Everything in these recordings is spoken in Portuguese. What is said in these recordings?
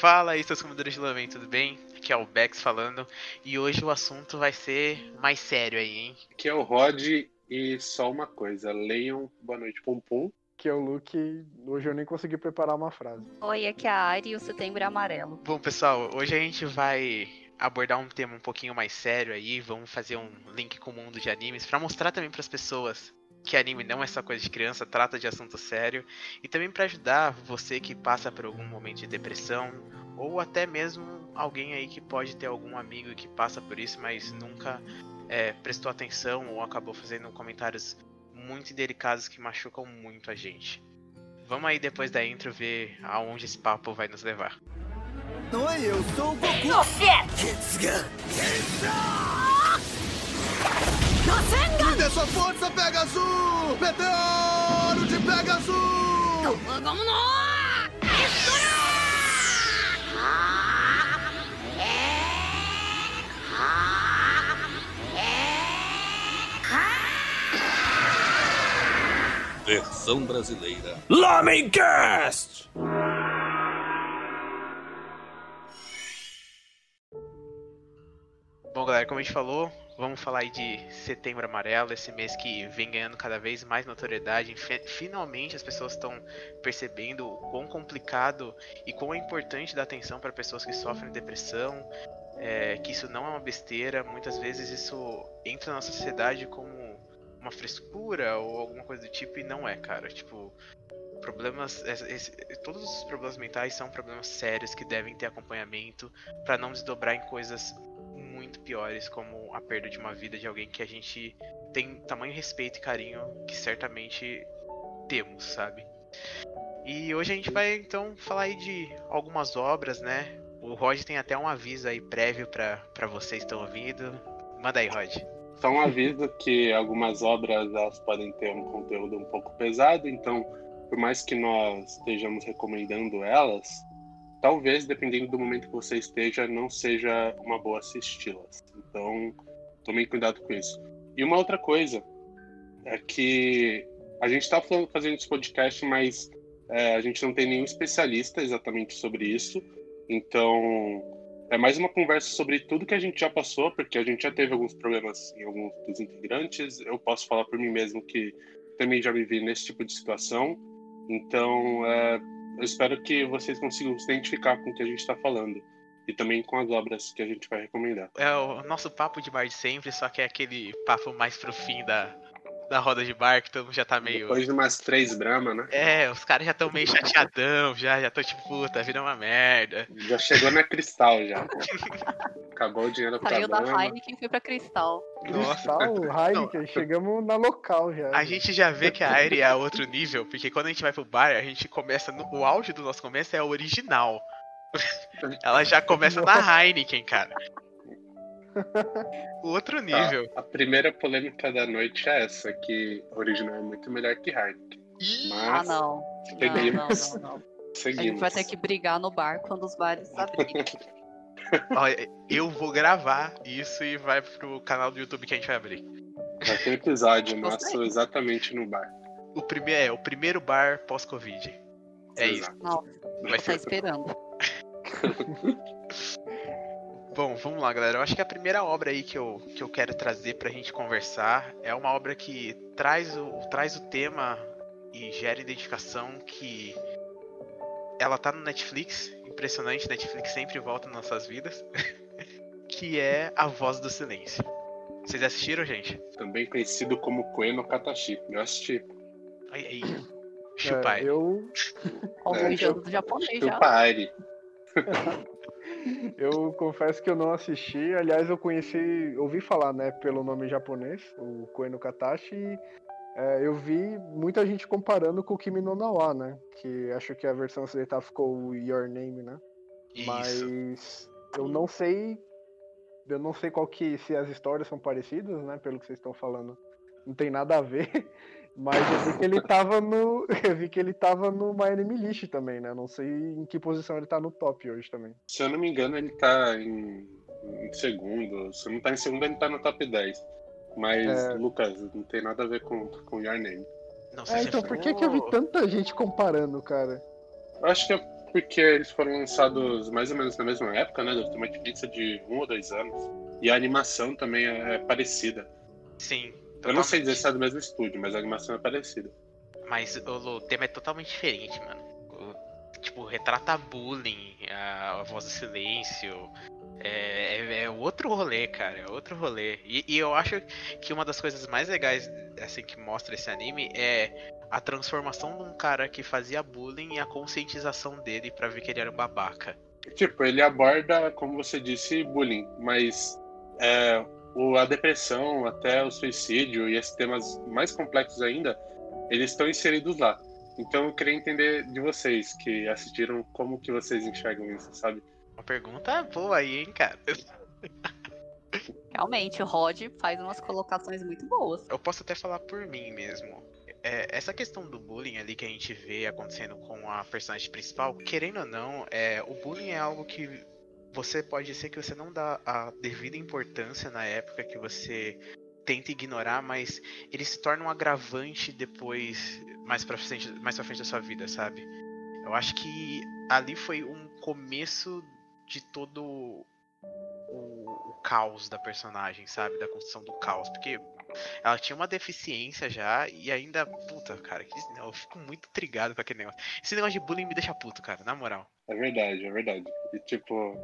Fala aí, seus comedores de lamen, tudo bem? Aqui é o Bex falando. E hoje o assunto vai ser mais sério aí, hein? Aqui é o Rod e só uma coisa. Leiam Boa Noite Pum. Que é o Luke. Hoje eu nem consegui preparar uma frase. Oi, aqui é a Ari e o Setembro é Amarelo. Bom, pessoal, hoje a gente vai abordar um tema um pouquinho mais sério aí. Vamos fazer um link com o mundo de animes para mostrar também para as pessoas que anime não é só coisa de criança, trata de assunto sério e também para ajudar você que passa por algum momento de depressão ou até mesmo alguém aí que pode ter algum amigo que passa por isso, mas nunca é, prestou atenção ou acabou fazendo comentários muito delicados que machucam muito a gente. Vamos aí depois da intro ver aonde esse papo vai nos levar. Oi, eu sou o Goku. Me dê sua força, Pegasus! Meteoro de Pegasus! Vamos lá! Versão brasileira. Lamencast! Bom, galera, como a gente falou, vamos falar aí de Setembro Amarelo, esse mês que vem ganhando cada vez mais notoriedade. Finalmente as pessoas estão percebendo o quão complicado e quão é importante dar atenção para pessoas que sofrem depressão, é, que isso não é uma besteira. Muitas vezes isso entra na sociedade como uma frescura ou alguma coisa do tipo e não é, cara. Tipo, problemas, esse, todos os problemas mentais são problemas sérios que devem ter acompanhamento para não desdobrar em coisas muito piores, como a perda de uma vida de alguém que a gente tem tamanho respeito e carinho que certamente temos, sabe? E hoje a gente vai então falar aí de algumas obras, né? O Rod tem até um aviso aí prévio para vocês que estão ouvindo. Manda aí, Rod. Só um aviso que algumas obras elas podem ter um conteúdo um pouco pesado, então por mais que nós estejamos recomendando elas, talvez, dependendo do momento que você esteja, não seja uma boa assisti-las. Então, tomem cuidado com isso. E uma outra coisa é que a gente está fazendo esse podcast, mas é, a gente não tem nenhum especialista exatamente sobre isso. Então, é mais uma conversa sobre tudo que a gente já passou, porque a gente já teve alguns problemas em alguns dos integrantes. Eu posso falar por mim mesmo que também já vivi nesse tipo de situação. Então, é, eu espero que vocês consigam se identificar com o que a gente está falando. E também com as obras que a gente vai recomendar. É o nosso papo de bar de sempre, só que é aquele papo mais pro fim da, da roda de bar, que todo mundo já tá meio. Depois de umas três Brahma, né? É, os caras já estão meio chateadão, já, já tô tipo, puta, vida é uma merda. Já chegou na Cristal já. Acabou o dinheiro Saiu da Heineken e foi pra Cristal. Cristal, Heineken, chegamos na local já. A gente já vê que a Aire é outro nível, porque quando a gente vai pro bar, a gente começa. No, o auge do nosso começo é a original. Ela já começa na Heineken, cara. Outro nível. Tá, a primeira polêmica da noite é essa, que o original é muito melhor que Heineken. Mas... Ah, não. Seguimos. Não, não, não, Seguimos. A gente vai ter que brigar no bar quando os bares abrirem. Olha, eu vou gravar isso e vai pro canal do YouTube que a gente vai abrir. Vai ter episódio nosso exatamente no bar. O primeiro é o primeiro bar pós-Covid. É Exato. isso. Não, vai tá ser esperando. Bom, vamos lá, galera. Eu acho que a primeira obra aí que eu, que eu quero trazer pra gente conversar é uma obra que traz o, traz o tema e gera identificação que ela tá no Netflix, impressionante, Netflix sempre volta nas nossas vidas, que é A Voz do Silêncio. Vocês assistiram, gente? Também conhecido como Koe no Katashi. Eu assisti. Aí, aí. Chupa é, eu... Algum jogo do japonês já. Chupa Ari. eu confesso que eu não assisti. Aliás, eu conheci, ouvi falar, né, pelo nome japonês, o Koe no Katashi. E, é, eu vi muita gente comparando com o Kimi no Nawa, né? Que acho que a versão ocidental ficou o Your Name, né? Isso. Mas eu não sei. Eu não sei qual que. se as histórias são parecidas, né? Pelo que vocês estão falando. Não tem nada a ver. Mas eu vi que ele tava no. Eu vi que ele tava no My Enemy List também, né? Não sei em que posição ele tá no top hoje também. Se eu não me engano, ele tá em, em segundo. Se não tá em segundo, ele tá no top 10. Mas, é... Lucas, não tem nada a ver com, com Your Name. Não, é, então por que, que eu vi tanta gente comparando, cara? Eu acho que é porque eles foram lançados mais ou menos na mesma época, né? Deve ter uma diferença de um ou dois anos. E a animação também é, é parecida. Sim. Eu não sei dizer totalmente. se é do mesmo estúdio, mas a animação é parecida. Mas o, o tema é totalmente diferente, mano. O- tipo, retrata bullying, a, a voz do silêncio. É, é- é outro rolê, cara. É outro rolê. E, e eu acho que uma das coisas mais legais, assim, que mostra esse anime é a transformação de um cara que fazia bullying e a conscientização dele pra ver que ele era um babaca. Tipo, ele aborda, como você disse, bullying, mas é, o, a depressão, até o suicídio e esses temas mais complexos ainda, eles estão inseridos lá. Então eu queria entender de vocês que assistiram como que vocês enxergam isso, sabe? Uma pergunta boa aí, hein, cara. Realmente, o Rod faz umas colocações muito boas. Eu posso até falar por mim mesmo. É, essa questão do bullying ali que a gente vê acontecendo com a personagem principal, querendo ou não, é, o bullying é algo que você pode ser que você não dá a devida importância na época que você tenta ignorar, mas ele se torna um agravante depois, mais pra frente, mais pra frente da sua vida, sabe? Eu acho que ali foi um começo de todo o, o caos da personagem, sabe? Da construção do caos. Porque ela tinha uma deficiência já e ainda. Puta, cara, que, eu fico muito trigado com aquele negócio. Esse negócio de bullying me deixa puto, cara, na moral. É verdade, é verdade. E tipo,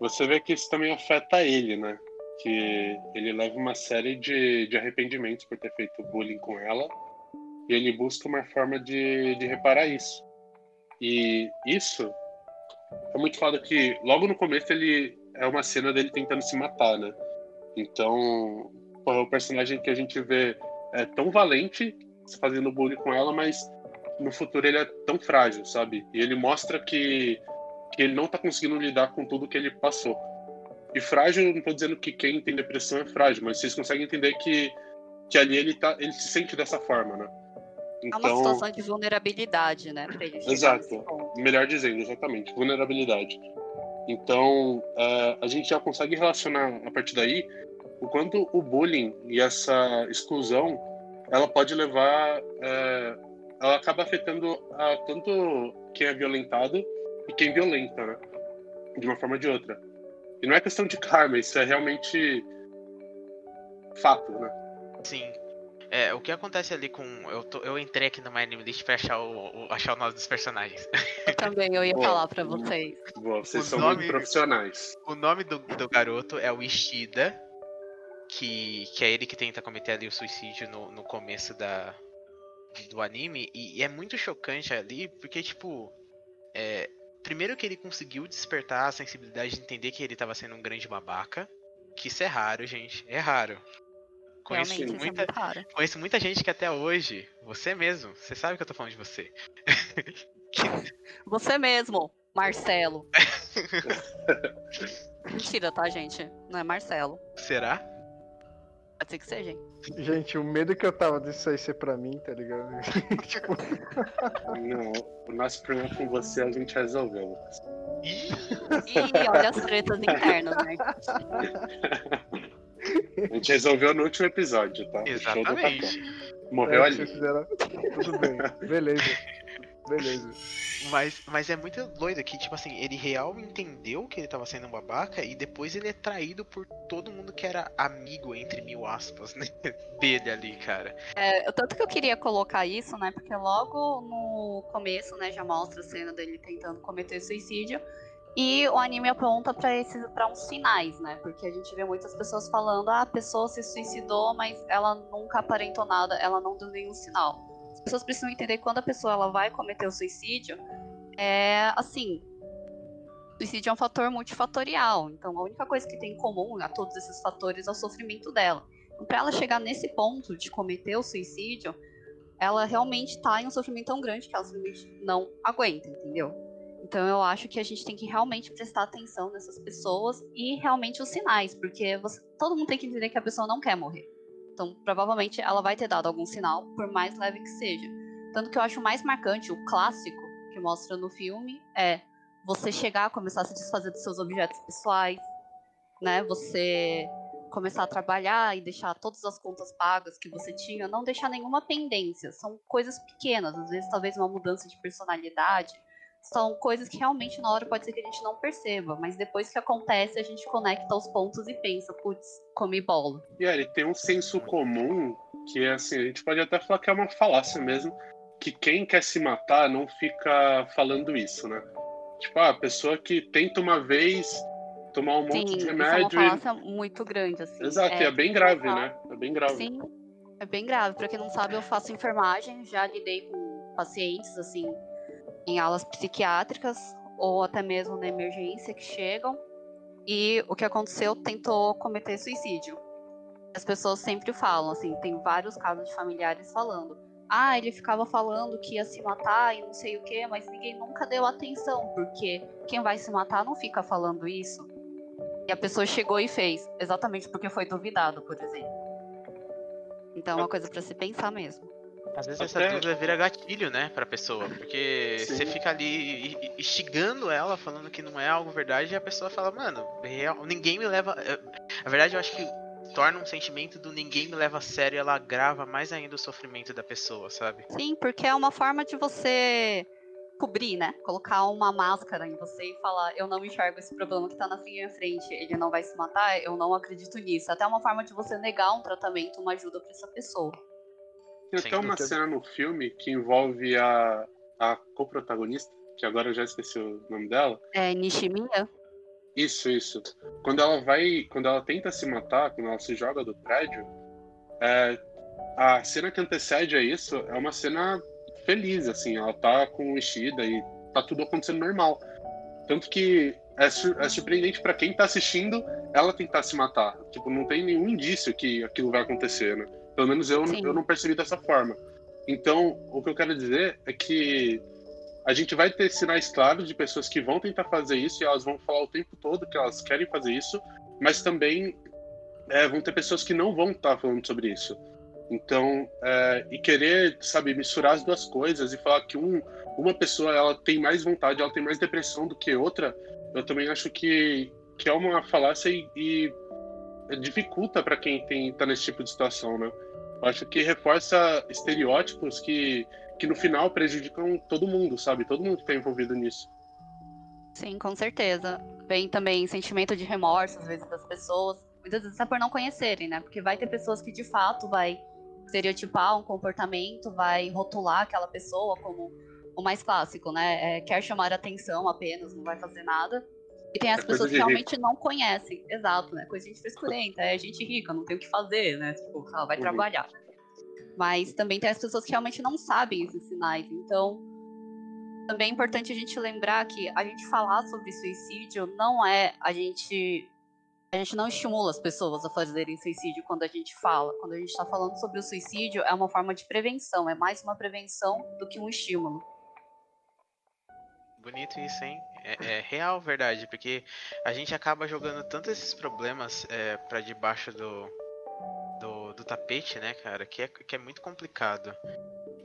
você vê que isso também afeta ele, né? Que ele leva uma série de, de arrependimentos por ter feito bullying com ela. E ele busca uma forma de, de reparar isso. E isso é muito falado que logo no começo ele é uma cena dele tentando se matar, né? Então, o personagem que a gente vê é tão valente fazendo bullying com ela, mas no futuro ele é tão frágil, sabe? E ele mostra que, que ele não tá conseguindo lidar com tudo que ele passou. E frágil, não tô dizendo que quem tem depressão é frágil, mas vocês conseguem entender que, que ali ele, tá, ele se sente dessa forma, né? É uma situação de vulnerabilidade, né? Exato. Melhor dizendo, exatamente, vulnerabilidade. Então, eh, a gente já consegue relacionar a partir daí o quanto o bullying e essa exclusão ela pode levar, eh, ela acaba afetando a, tanto quem é violentado e quem violenta, né? De uma forma ou de outra. E não é questão de karma, isso é realmente fato, né? Sim. É, o que acontece ali com. Eu, tô- eu entrei aqui no My Anime List pra achar o, o- achar o nome dos personagens. Eu também, eu ia Bom, falar pra vocês. Boa, vocês O são nome- muito profissionais. O nome do, do garoto é o Ishida, que, que é ele que tenta cometer ali o suicídio no, no começo da, do anime. E, e é muito chocante ali, porque, tipo. é, primeiro que ele conseguiu despertar a sensibilidade de entender que ele tava sendo um grande babaca. Que isso é raro, gente. É raro. Conheço Realmente, é muita, conheço muita gente que até hoje, você mesmo, você sabe que eu tô falando de você. Você mesmo, Marcelo. Mentira, tá, gente? Não é Marcelo. será? Pode ser que seja, hein? Gente, o medo que eu tava disso aí ser pra mim, tá ligado? tipo, Não, o nosso problema com você a gente resolveu, Ih, olha as tretas internas, né? A gente resolveu no último episódio, tá? Exatamente. Morreu é, ali. fizeram- Tudo bem, beleza. Beleza. Mas, mas é muito doido que, tipo assim, ele real entendeu que ele tava sendo um babaca e depois ele é traído por todo mundo que era amigo, entre mil aspas, né? Dele ali, cara. É, tanto que eu queria colocar isso, né? Porque logo no começo, né, já mostra a cena dele tentando cometer suicídio. E o anime aponta pra esses para uns sinais, né? Porque a gente vê muitas pessoas falando, ah, a pessoa se suicidou, mas ela nunca aparentou nada, ela não deu nenhum sinal. As pessoas precisam entender quando a pessoa ela vai cometer o suicídio, é assim. Suicídio é um fator multifatorial. Então a única coisa que tem em comum a todos esses fatores é o sofrimento dela. Então, pra ela chegar nesse ponto de cometer o suicídio, ela realmente tá em um sofrimento tão grande que ela simplesmente não aguenta, entendeu? Então eu acho que a gente tem que realmente prestar atenção nessas pessoas e realmente os sinais, porque você- todo mundo tem que entender que a pessoa não quer morrer. Então provavelmente ela vai ter dado algum sinal, por mais leve que seja. Tanto que eu acho mais marcante, o clássico que mostra no filme, é você chegar começar a se desfazer dos seus objetos pessoais, né? Você começar a trabalhar e deixar todas as contas pagas que você tinha, não deixar nenhuma pendência. São coisas pequenas, às vezes talvez uma mudança de personalidade, são coisas que realmente na hora pode ser que a gente não perceba, mas depois que acontece a gente conecta os pontos e pensa, putz, comi bola. E aí, tem um senso comum que é assim, a gente pode até falar que é uma falácia mesmo, que quem quer se matar não fica falando isso, né? Tipo, ah, a pessoa que tenta uma vez tomar um monte Sim, de isso é remédio. uma e- falácia muito grande, assim. Exato, e é bem grave, né? É bem grave. Sim, é bem grave. Pra quem não sabe, eu faço enfermagem, já lidei com pacientes, assim, em aulas psiquiátricas, ou até mesmo na emergência que chegam. E o que aconteceu, tentou cometer suicídio. As pessoas sempre falam, assim, tem vários casos de familiares falando. Ah, ele ficava falando que ia se matar e não sei o que, mas ninguém nunca deu atenção, porque quem vai se matar não fica falando isso. E a pessoa chegou e fez, exatamente porque foi duvidado, por exemplo. Então é uma coisa pra se pensar mesmo. Às vezes Até- essa dúvida vira gatilho, né, pra pessoa. Porque Sim. você fica ali instigando ela, falando que não é algo verdade, e a pessoa fala, mano, real, ninguém me leva. eh, Na verdade, eu acho que torna um sentimento do ninguém me leva a sério e ela agrava mais ainda o sofrimento da pessoa, sabe? Sim, porque é uma forma de você cobrir, né? Colocar uma máscara em você e falar, eu não enxergo esse problema que tá na minha frente, ele não vai se matar, eu não acredito nisso. Até uma forma de você negar um tratamento, uma ajuda pra essa pessoa. Tem Sem até uma dúvida. cena no filme que envolve a, a co-protagonista, que agora eu já esqueci o nome dela. É Nishimiya? Isso, isso. Quando ela vai. Quando ela tenta se matar, quando ela se joga do prédio, é, a cena que antecede a isso é uma cena feliz, assim. Ela tá com o Ishida e tá tudo acontecendo normal. Tanto que é, sur- é surpreendente pra quem tá assistindo ela tentar se matar. Tipo, não tem nenhum indício que aquilo vai acontecer, né? Pelo menos eu, Sim. eu não percebi dessa forma. Então, o que eu quero dizer é que a gente vai ter sinais claros de pessoas que vão tentar fazer isso e elas vão falar o tempo todo que elas querem fazer isso, mas também é, vão ter pessoas que não vão estar falando sobre isso. Então, é, e querer, sabe, misturar as duas coisas e falar que um, uma pessoa ela tem mais vontade, ela tem mais depressão do que outra, eu também acho que, que é uma falácia e, e dificulta para quem tem, tá nesse tipo de situação, né? Acho que reforça estereótipos que, que no final prejudicam todo mundo, sabe? Todo mundo que tá envolvido nisso. Sim, com certeza. Vem também sentimento de remorso, às vezes, das pessoas. Muitas vezes é por não conhecerem, né? Porque vai ter pessoas que de fato vai estereotipar um comportamento, vai rotular aquela pessoa como o mais clássico, né? É, quer chamar atenção apenas, não vai fazer nada. E tem as É pessoas que realmente não conhecem. Exato, né? Coisa de gente frescurenta, é gente rica, não tem o que fazer, né? Tipo, ela vai Uhum. trabalhar. Mas também tem as pessoas que realmente não sabem esses sinais. Então, também é importante a gente lembrar que a gente falar sobre suicídio não é a gente a gente não estimula as pessoas a fazerem suicídio quando a gente fala. Quando a gente está falando sobre o suicídio, é uma forma de prevenção, é mais uma prevenção do que um estímulo. Bonito isso, hein? É, é real verdade, porque a gente acaba jogando tanto esses problemas é, para debaixo do, do, do tapete, né, cara, que é, que é muito complicado.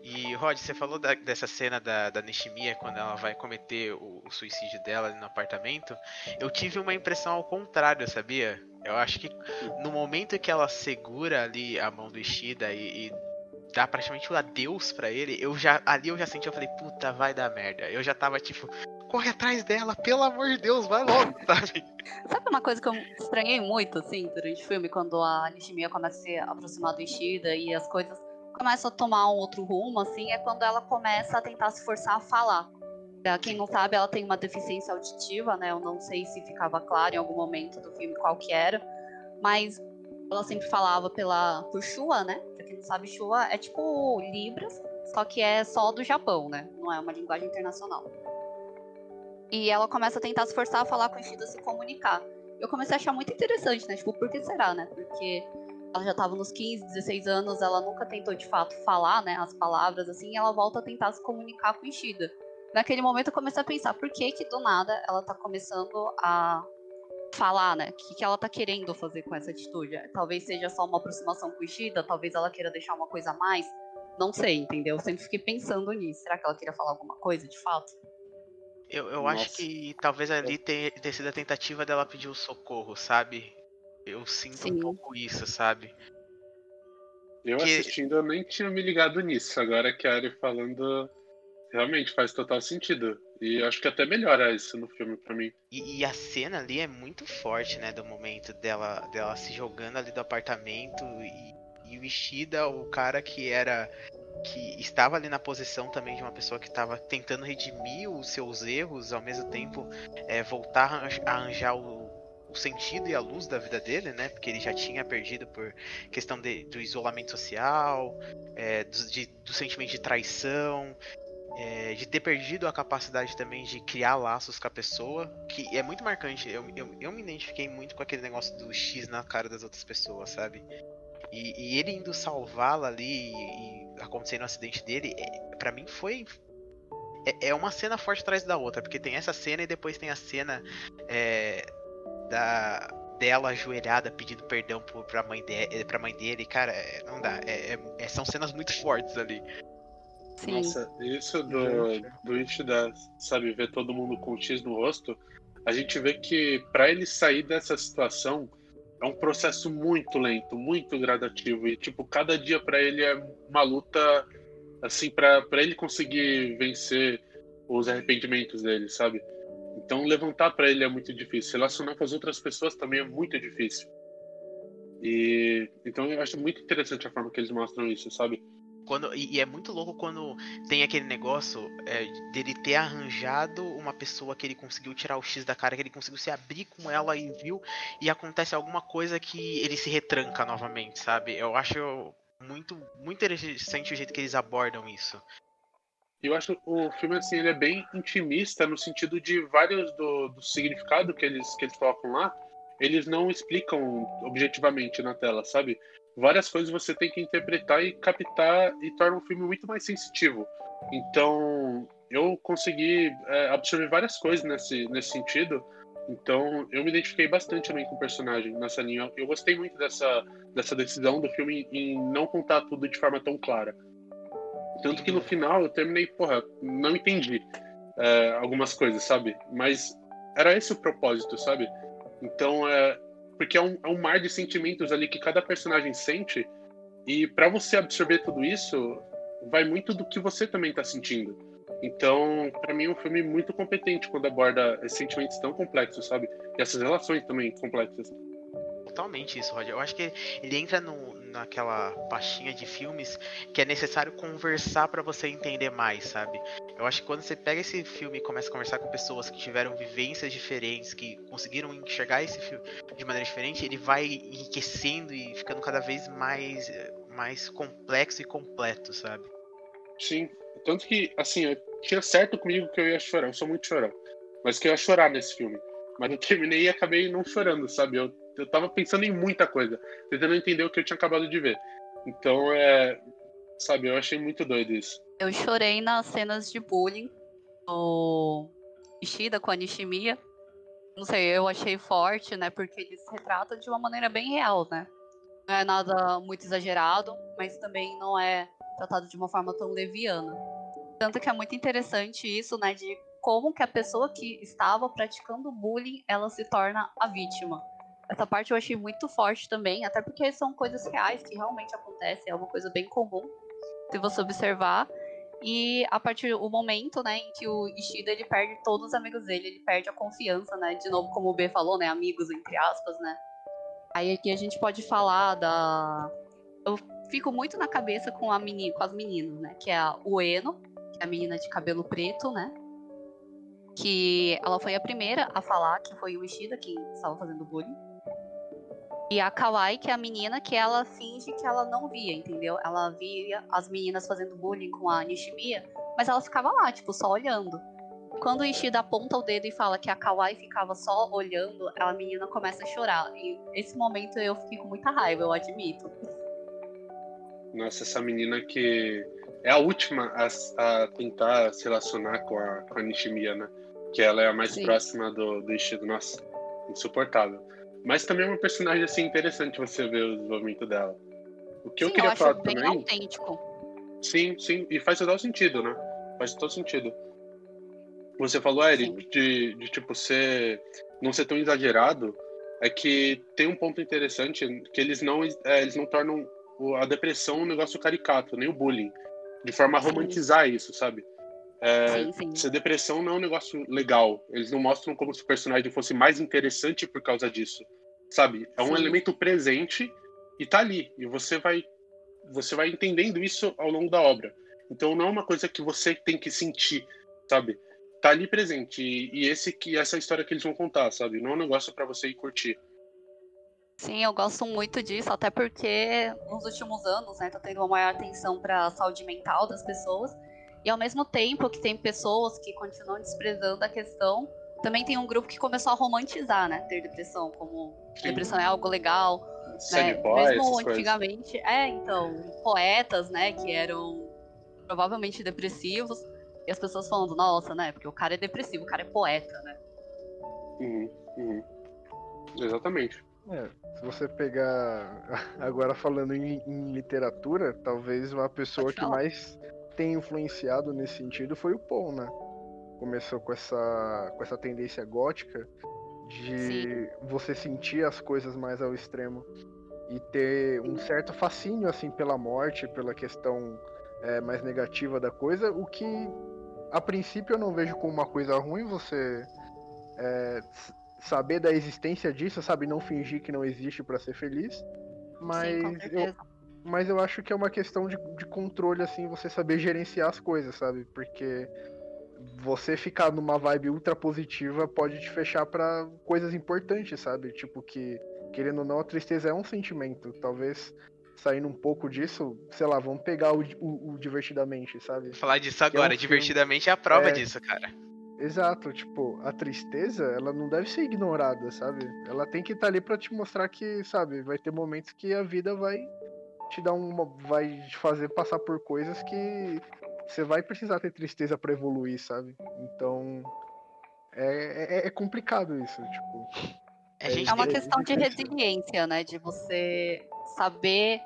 E, Rod, você falou da- dessa cena da, da Nishimiya quando ela vai cometer o, o suicídio dela no apartamento. Eu tive uma impressão ao contrário, sabia? Eu acho que no momento que ela segura ali a mão do Ishida e, e dá praticamente o adeus pra ele, eu já ali eu já senti, eu falei, puta, vai dar merda. Eu já tava tipo, corre atrás dela, pelo amor de Deus, vai logo, sabe? Sabe uma coisa que eu estranhei muito, assim, durante o filme, quando a Nishimiya começa a se aproximar do Ishida e as coisas começam a tomar um outro rumo, assim, é quando ela começa a tentar se forçar a falar. Pra quem não sabe, ela tem uma deficiência auditiva, né? Eu não sei se ficava claro em algum momento do filme qual que era, mas ela sempre falava pela por Shua, né? Sabe, Shua é tipo Libras, só que é só do Japão, né? Não é uma linguagem internacional. E ela começa a tentar se forçar a falar com o Ishida se comunicar. Eu comecei a achar muito interessante, né? Tipo, por que será, né? Porque ela já tava nos 15, 16 anos, ela nunca tentou de fato falar, né, as palavras assim, e ela volta a tentar se comunicar com Ishida. Naquele momento eu comecei a pensar, por que que do nada ela tá começando a falar, né? O que, que ela tá querendo fazer com essa atitude? Talvez seja só uma aproximação com o Ishida, talvez ela queira deixar uma coisa a mais. Não sei, entendeu? Eu sempre fiquei pensando nisso. Será que ela queria falar alguma coisa de fato? Eu, eu Nossa. acho que talvez ali tenha, tenha sido a tentativa dela pedir o socorro, sabe? Eu sinto Sim. um pouco isso, sabe? Eu Que- assistindo, eu nem tinha me ligado nisso. Agora que a Ari falando, realmente faz total sentido. E acho que até melhora isso no filme pra mim. E, e, a cena ali é muito forte, né? Do momento dela, dela se jogando ali do apartamento e, e o Ishida, o cara que era. que estava ali na posição também de uma pessoa que estava tentando redimir os seus erros, ao mesmo tempo é, voltar a arranjar o, o sentido e a luz da vida dele, né? Porque ele já tinha perdido por questão de, do isolamento social, é, do, de, do sentimento de traição, é, de ter perdido a capacidade também de criar laços com a pessoa, que é muito marcante. Eu, eu, eu me identifiquei muito com aquele negócio do X na cara das outras pessoas, sabe? E, e ele indo salvá-la ali e, e acontecendo o acidente dele, é, para mim foi. É, é, uma cena forte atrás da outra, porque tem essa cena e depois tem a cena é, da, dela ajoelhada pedindo perdão pra mãe, de, mãe dele. Cara, é, não dá. É, é, são cenas muito fortes ali. Sim. Nossa, isso do, do Ishida, sabe, ver todo mundo com um X no rosto, a gente vê que para ele sair dessa situação é um processo muito lento, muito gradativo e tipo cada dia para ele é uma luta assim para ele conseguir vencer os arrependimentos dele, sabe? Então levantar para ele é muito difícil, relacionar com as outras pessoas também é muito difícil. E então eu acho muito interessante a forma que eles mostram isso, sabe? Quando, e, e, é muito louco quando tem aquele negócio é, dele ter arranjado uma pessoa que ele conseguiu tirar o X da cara, que ele conseguiu se abrir com ela e viu, e acontece alguma coisa que ele se retranca novamente, sabe? Eu acho muito, muito interessante o jeito que eles abordam isso. Eu acho o filme assim, ele é bem intimista no sentido de vários do, do significado que eles, que eles colocam lá, eles não explicam objetivamente na tela, sabe? Várias coisas você tem que interpretar e captar e torna o filme muito mais sensitivo. Então, eu consegui é, absorver várias coisas nesse, nesse sentido. Então, eu me identifiquei bastante também com o personagem nessa linha. Eu gostei muito dessa, dessa decisão do filme em não contar tudo de forma tão clara. Tanto que no final eu terminei, porra, não entendi é, algumas coisas, sabe? Mas era esse o propósito, sabe? Então, é, porque é um, é um mar de sentimentos ali que cada personagem sente, e para você absorver tudo isso, vai muito do que você também está sentindo. Então, para mim, é um filme muito competente quando aborda esses sentimentos tão complexos, sabe? E essas relações também complexas totalmente isso, Roger. Eu acho que ele entra no, naquela pastinha de filmes que é necessário conversar para você entender mais, sabe? Eu acho que quando você pega esse filme e começa a conversar com pessoas que tiveram vivências diferentes, que conseguiram enxergar esse filme de maneira diferente, ele vai enriquecendo e ficando cada vez mais, mais complexo e completo, sabe? Sim. Tanto que, assim, eu tinha certo comigo que eu ia chorar, eu sou muito chorão. Mas que eu ia chorar nesse filme. Mas eu terminei e acabei não chorando, sabe? Eu eu tava pensando em muita coisa, tentando entender o que eu tinha acabado de ver. Então, é. Sabe, eu achei muito doido isso. Eu chorei nas cenas de bullying do Ishida com a Nishimiya. Não sei, eu achei forte, né? Porque eles retratam de uma maneira bem real, né? Não é nada muito exagerado, mas também não é tratado de uma forma tão leviana. Tanto que é muito interessante isso, né? De como que a pessoa que estava praticando bullying, ela se torna a vítima. Essa parte eu achei muito forte também, até porque são coisas reais que realmente acontecem, é uma coisa bem comum se você observar. E a partir do momento, né, em que o Ishida ele perde todos os amigos dele, ele perde a confiança, né? De novo, como o B falou, né, amigos entre aspas, né? Aí aqui a gente pode falar da eu fico muito na cabeça com a menina, com as meninas, né, que é a Ueno, que é a menina de cabelo preto, né? Que ela foi a primeira a falar que foi o Ishida quem estava fazendo bullying. E a Kawaii, que é a menina que ela finge que ela não via, entendeu? Ela via as meninas fazendo bullying com a Nishimiya, mas ela ficava lá, tipo, só olhando. Quando o Ishida aponta o dedo e fala que a Kawaii ficava só olhando, a menina começa a chorar. E esse momento eu fiquei com muita raiva, eu admito. Nossa, essa menina que é a última a, a tentar se relacionar com a, com a Nishimiya, né? Que ela é a mais Sim. próxima do, do Ishida. Nossa, insuportável. Mas também é uma personagem assim interessante você ver o desenvolvimento dela. O que sim, eu queria eu falar bem também. autêntico. Sim, sim, e faz todo sentido, né? Faz todo sentido. Você falou, Eric, de, de tipo ser não ser tão exagerado, é que tem um ponto interessante que eles não é, eles não tornam a depressão um negócio caricato, nem o bullying, de forma a romantizar isso, sabe? É, Sim, sim. se a depressão não é um negócio legal, eles não mostram como se o personagem fosse mais interessante por causa disso, sabe? É um Sim. elemento presente e tá ali e você vai você vai entendendo isso ao longo da obra. Então não é uma coisa que você tem que sentir, sabe? Tá ali presente e, e esse que essa é história que eles vão contar, sabe? Não é um negócio pra você ir curtir. Sim, eu gosto muito disso, até porque nos últimos anos, né, tá tendo uma maior atenção para a saúde mental das pessoas. E ao mesmo tempo que tem pessoas que continuam desprezando a questão, também tem um grupo que começou a romantizar, né, ter depressão, como Sim. depressão é algo legal, né? boy, Mesmo essas coisas. antigamente, é, então, poetas, né, que eram provavelmente depressivos, e as pessoas falando, nossa, né, porque o cara é depressivo, o cara é poeta, né? Uhum, uhum. Exatamente. É, se você pegar. Agora falando em, em literatura, talvez uma pessoa que mais tem influenciado nesse sentido foi o Poe, né? Começou com essa, com essa tendência gótica de você sentir as coisas mais ao extremo e ter um certo fascínio assim pela morte, pela questão é, mais negativa da coisa, o que a princípio eu não vejo como uma coisa ruim você é, saber da existência disso, sabe, não fingir que não existe pra ser feliz, Sim, mas eu, certeza. Mas eu acho que é uma questão de, de controle, assim, você saber gerenciar as coisas, sabe? Porque você ficar numa vibe ultra positiva pode te fechar pra coisas importantes, sabe? Tipo que, querendo ou não, a tristeza é um sentimento. Talvez saindo um pouco disso, sei lá, vamos pegar o, o- o divertidamente, sabe? Falar disso Que é um agora, filme- divertidamente, é a prova É. disso, cara. Exato, tipo, a tristeza, ela não deve ser ignorada, sabe? Ela tem que estar ali pra te mostrar que, sabe, vai ter momentos que a vida vai te dar uma. vai te fazer passar por coisas que você vai precisar ter tristeza pra evoluir, sabe? Então. É, é, é complicado isso, tipo. A gente É uma questão de resiliência, né? De você saber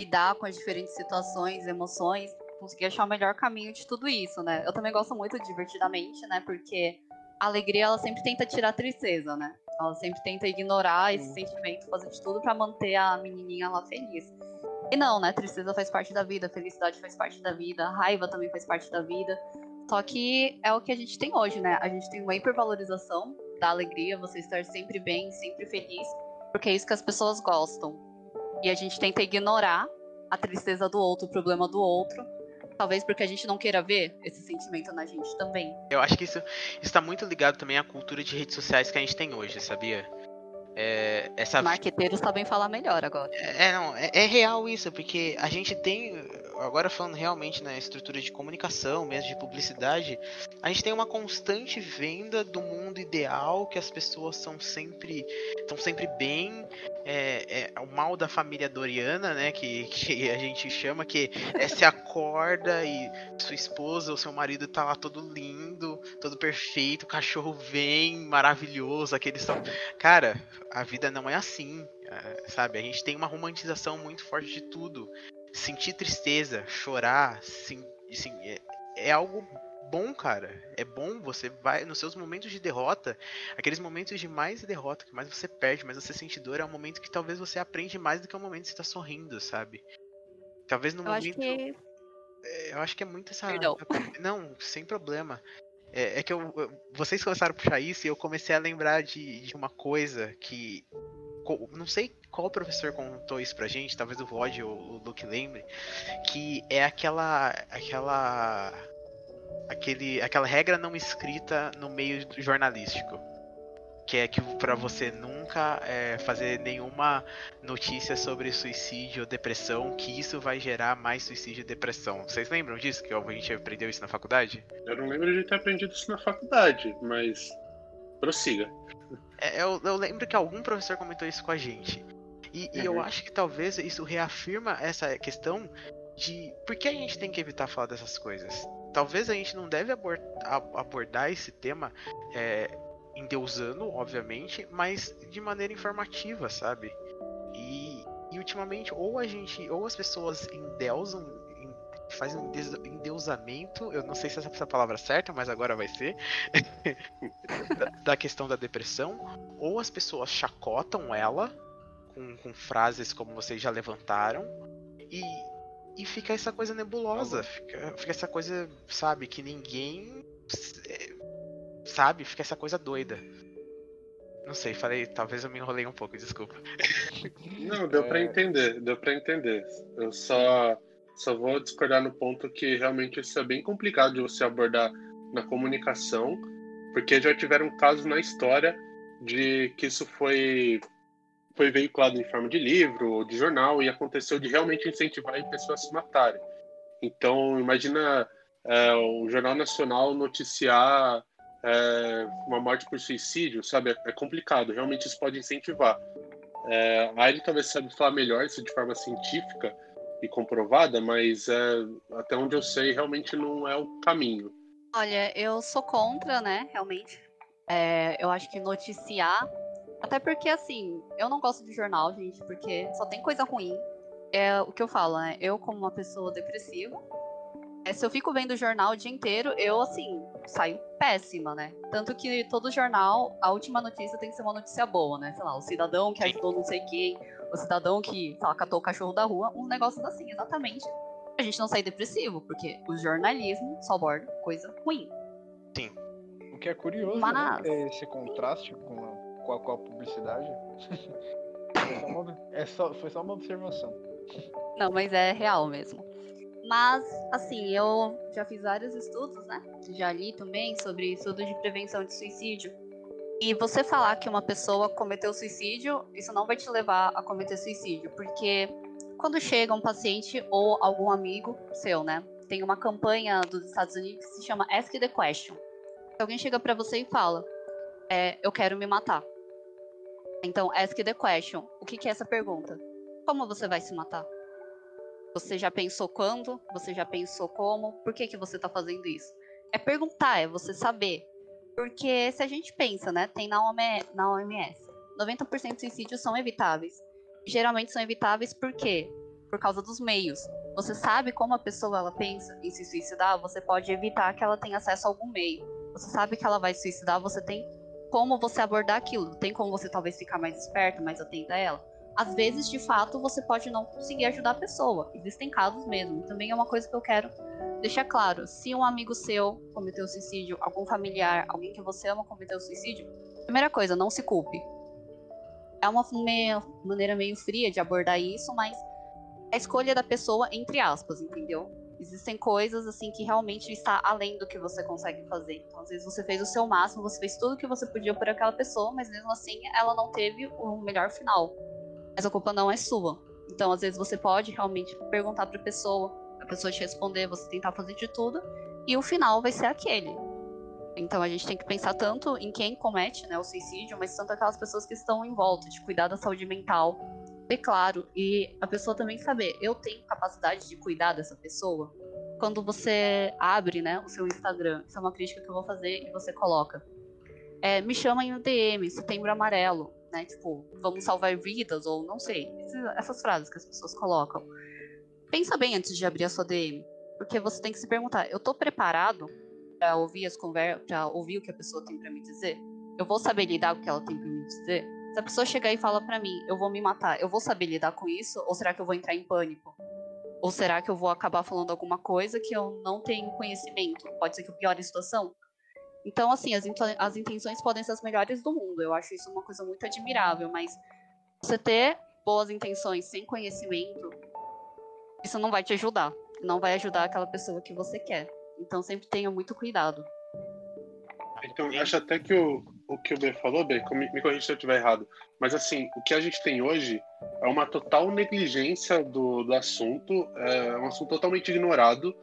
lidar com as diferentes situações, emoções, conseguir achar o melhor caminho de tudo isso, né? Eu também gosto muito de divertidamente, né? Porque a alegria, ela sempre tenta tirar a tristeza, né? Ela sempre tenta ignorar esse Sim. sentimento, fazer de tudo pra manter a menininha lá feliz. E não, né? Tristeza faz parte da vida, felicidade faz parte da vida, raiva também faz parte da vida. Só que é o que a gente tem hoje, né? A gente tem uma hipervalorização da alegria, você estar sempre bem, sempre feliz, porque é isso que as pessoas gostam. E a gente tenta ignorar a tristeza do outro, o problema do outro, talvez porque a gente não queira ver esse sentimento na gente também. Eu acho que isso está muito ligado também à cultura de redes sociais que a gente tem hoje, sabia? É, essa Marqueteiros sabem falar melhor agora. É, não, é, é real isso, porque a gente tem, agora falando realmente na estrutura de comunicação, mesmo de publicidade, a gente tem uma constante venda do mundo ideal, que as pessoas são sempre, estão sempre bem, é, é o mal da família Doriana, né, que, que a gente chama, que é, se acorda e sua esposa ou seu marido tá lá todo lindo, todo perfeito, o cachorro vem, maravilhoso, aqueles são... Cara, a vida não é assim, é, sabe? A gente tem uma romantização muito forte de tudo. Sentir tristeza, chorar, sim, sim, é, é algo bom, cara. É bom, você vai nos seus momentos de derrota, aqueles momentos de mais derrota, que mais você perde, mais você sente dor, é um momento que talvez você aprende mais do que o momento que você tá sorrindo, sabe? Talvez no Eu acho momento. que. É, Eu acho que é muito essa. Perdão. Não, sem problema. É, é que eu, eu- vocês começaram a puxar isso e eu comecei a lembrar de, de uma coisa que. Não sei qual professor contou isso pra gente, talvez o Vod ou o Luke lembre, que é aquela. aquela. Aquele, aquela regra não escrita no meio jornalístico. Que é que pra você nunca é, fazer nenhuma notícia sobre suicídio ou depressão, que isso vai gerar mais suicídio e depressão. Vocês lembram disso? Que a gente aprendeu isso na faculdade? Eu não lembro de ter aprendido isso na faculdade, mas prossiga. É, eu, eu lembro que algum professor comentou isso com a gente. E, e eu Uhum. acho que talvez isso reafirma essa questão de por que a gente tem que evitar falar dessas coisas. Talvez a gente não deve abordar esse tema é, endeusando, obviamente, mas de maneira informativa, sabe? E, e ultimamente, ou a gente, ou as pessoas endeusam, em- fazem um endeus- endeusamento, eu não sei se essa é a palavra certa, mas agora vai ser, da, da questão da depressão, ou as pessoas chacotam ela com, com frases como vocês já levantaram, e e fica essa coisa nebulosa, fica, fica essa coisa, sabe, que ninguém é, sabe, fica essa coisa doida. Não sei, falei, talvez eu me enrolei um pouco, desculpa. Não, deu para entender, deu para entender. Eu só só vou discordar no ponto que realmente isso é bem complicado de você abordar na comunicação, porque já tiveram casos na história de que isso foi foi veiculado em forma de livro ou de jornal e aconteceu de realmente incentivar pessoas a se matarem. Então, imagina é, o Jornal Nacional noticiar é, uma morte por suicídio, sabe? É, complicado, realmente isso pode incentivar. É, ele talvez sabe falar melhor isso de forma científica e comprovada, mas é, até onde eu sei, realmente não é o caminho. Olha, eu sou contra, né, realmente. É, eu acho que noticiar até porque, assim, eu não gosto de jornal, gente, porque só tem coisa ruim. É o que eu falo, né? Eu, como uma pessoa depressiva, é, se eu fico vendo jornal o dia inteiro, eu, assim, saio péssima, né? Tanto que todo jornal, a última notícia tem que ser uma notícia boa, né? Sei lá, o cidadão que ajudou não sei quem, o cidadão que, sei lá, catou o cachorro da rua, um negócio assim, exatamente. A gente não sair depressivo, porque o jornalismo só aborda coisa ruim. Sim. O que é curioso, né? Mas... né? Esse contraste com a com a, com a publicidade. foi, só uma, é só, foi só uma observação. Não, mas é real mesmo. Mas, assim, eu já fiz vários estudos, né? Já li também sobre estudos de prevenção de suicídio. E você falar que uma pessoa cometeu suicídio, isso não vai te levar a cometer suicídio, porque quando chega um paciente ou algum amigo seu, né? Tem uma campanha dos Estados Unidos que se chama Ask the Question. Alguém chega para você e fala: é, Eu quero me matar. Então, ask the question. O que, que é essa pergunta? Como você vai se matar? Você já pensou quando? Você já pensou como? Por que, que você está fazendo isso? É perguntar, é você saber. Porque se a gente pensa, né? Tem na OMS, na OMS 90% dos suicídios são evitáveis. Geralmente são evitáveis por quê? Por causa dos meios. Você sabe como a pessoa ela pensa em se suicidar, você pode evitar que ela tenha acesso a algum meio. Você sabe que ela vai se suicidar, você tem como você abordar aquilo. Tem como você talvez ficar mais esperto, mais atento a ela. Às vezes, de fato, você pode não conseguir ajudar a pessoa. Existem casos mesmo. Também é uma coisa que eu quero deixar claro. Se um amigo seu cometeu suicídio, algum familiar, alguém que você ama cometeu suicídio, primeira coisa, não se culpe. É uma meio, maneira meio fria de abordar isso, mas a escolha da pessoa, entre aspas, entendeu? Existem coisas assim que realmente está além do que você consegue fazer. Então, às vezes você fez o seu máximo, você fez tudo o que você podia por aquela pessoa, mas mesmo assim ela não teve o melhor final. Mas a culpa não é sua. Então, às vezes você pode realmente perguntar para a pessoa, a pessoa te responder, você tentar fazer de tudo, e o final vai ser aquele. Então a gente tem que pensar tanto em quem comete né, o suicídio, mas tanto aquelas pessoas que estão em volta, de cuidar da saúde mental, ter claro e a pessoa também saber, eu tenho capacidade de cuidar dessa pessoa. Quando você abre, né, o seu Instagram, isso é uma crítica que eu vou fazer e você coloca. É, me chama em DM, setembro amarelo, né? Tipo, vamos salvar vidas, ou não sei. Essas frases que as pessoas colocam. Pensa bem antes de abrir a sua DM. Porque você tem que se perguntar, eu tô preparado para ouvir as conversas, para ouvir o que a pessoa tem para me dizer? Eu vou saber lidar com o que ela tem para me dizer? Se a pessoa chegar e fala para mim, eu vou me matar, eu vou saber lidar com isso? Ou será que eu vou entrar em pânico? Ou será que eu vou acabar falando alguma coisa que eu não tenho conhecimento? Pode ser que eu piore a situação? Então, assim, as, as intenções podem ser as melhores do mundo. Eu acho isso uma coisa muito admirável, mas você ter boas intenções sem conhecimento, isso não vai te ajudar. Não vai ajudar aquela pessoa que você quer. Então, sempre tenha muito cuidado. Então, acho até que o, o que o B falou, B, me corrija se eu estiver errado, mas assim, o que a gente tem hoje é uma total negligência do, do assunto, é um assunto totalmente ignorado,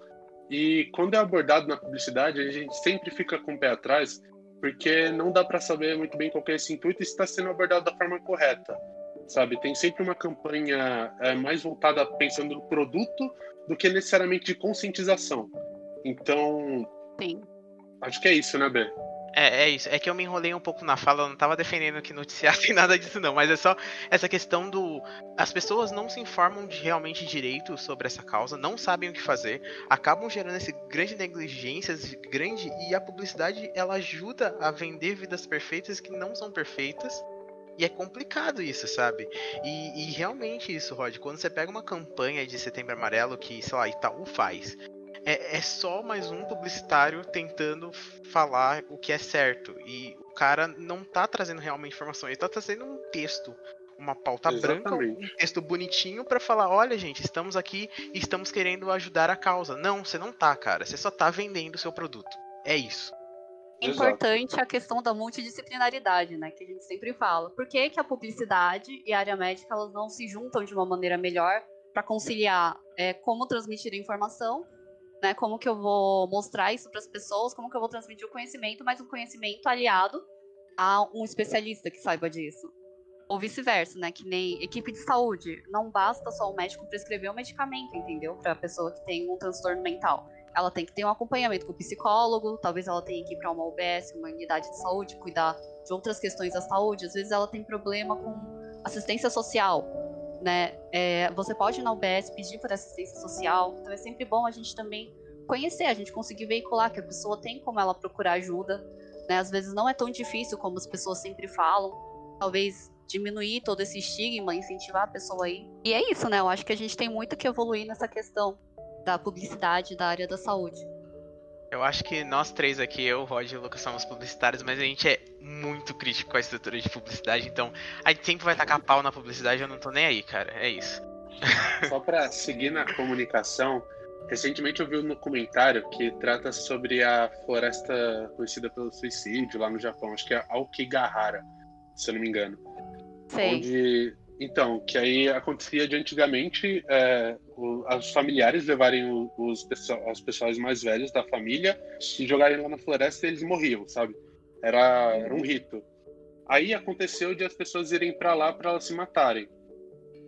e quando é abordado na publicidade, a gente sempre fica com o pé atrás, porque não dá para saber muito bem qual é esse intuito e se está sendo abordado da forma correta, sabe? Tem sempre uma campanha é, mais voltada pensando no produto do que necessariamente de conscientização. Então, Sim. acho que é isso, né, B? É, é isso. É que eu me enrolei um pouco na fala, eu não tava defendendo que noticiasse nada disso, não. Mas é só essa questão do. As pessoas não se informam de realmente direito sobre essa causa, não sabem o que fazer, acabam gerando esse grande negligência, grande. E a publicidade ela ajuda a vender vidas perfeitas que não são perfeitas. E é complicado isso, sabe? E, e, realmente isso, Rod, quando você pega uma campanha de setembro amarelo que, sei lá, Itaú faz, é, é só mais um publicitário tentando falar o que é certo. E o cara não tá trazendo realmente informação, ele tá trazendo um texto uma pauta Exatamente. branca, um texto bonitinho para falar, olha gente, estamos aqui e estamos querendo ajudar a causa. Não, você não tá, cara, você só tá vendendo o seu produto. É isso. Importante a questão da multidisciplinaridade, né, que a gente sempre fala. Por que, que a publicidade e a área médica elas não se juntam de uma maneira melhor para conciliar é, como transmitir a informação, né, como que eu vou mostrar isso para as pessoas, como que eu vou transmitir o conhecimento, mas um conhecimento aliado a um especialista que saiba disso ou vice-versa, né? Que nem equipe de saúde. Não basta só o médico prescrever o medicamento, entendeu? Para a pessoa que tem um transtorno mental. Ela tem que ter um acompanhamento com o psicólogo, talvez ela tenha que ir para uma UBS, uma unidade de saúde, cuidar de outras questões da saúde. Às vezes ela tem problema com assistência social, né? É, você pode ir na UBS pedir por assistência social. Então é sempre bom a gente também conhecer, a gente conseguir veicular que a pessoa tem como ela procurar ajuda. Né? Às vezes não é tão difícil como as pessoas sempre falam. Talvez diminuir todo esse estigma, incentivar a pessoa aí. E é isso, né? Eu acho que a gente tem muito que evoluir nessa questão da publicidade da área da saúde. Eu acho que nós três aqui, eu, Rod e o Lucas, somos publicitários, mas a gente é muito crítico com a estrutura de publicidade, então a gente sempre vai tacar pau na publicidade, eu não tô nem aí, cara. É isso. Só para seguir na comunicação, recentemente eu vi um documentário que trata sobre a floresta conhecida pelo suicídio lá no Japão, acho que é Aokigahara, se eu não me engano. Sei. Onde, então, que aí acontecia de antigamente é, o, os familiares levarem os, os pessoas mais velhos da família e jogarem lá na floresta e eles morriam, sabe? Era, era um rito. Aí aconteceu de as pessoas irem para lá para elas se matarem.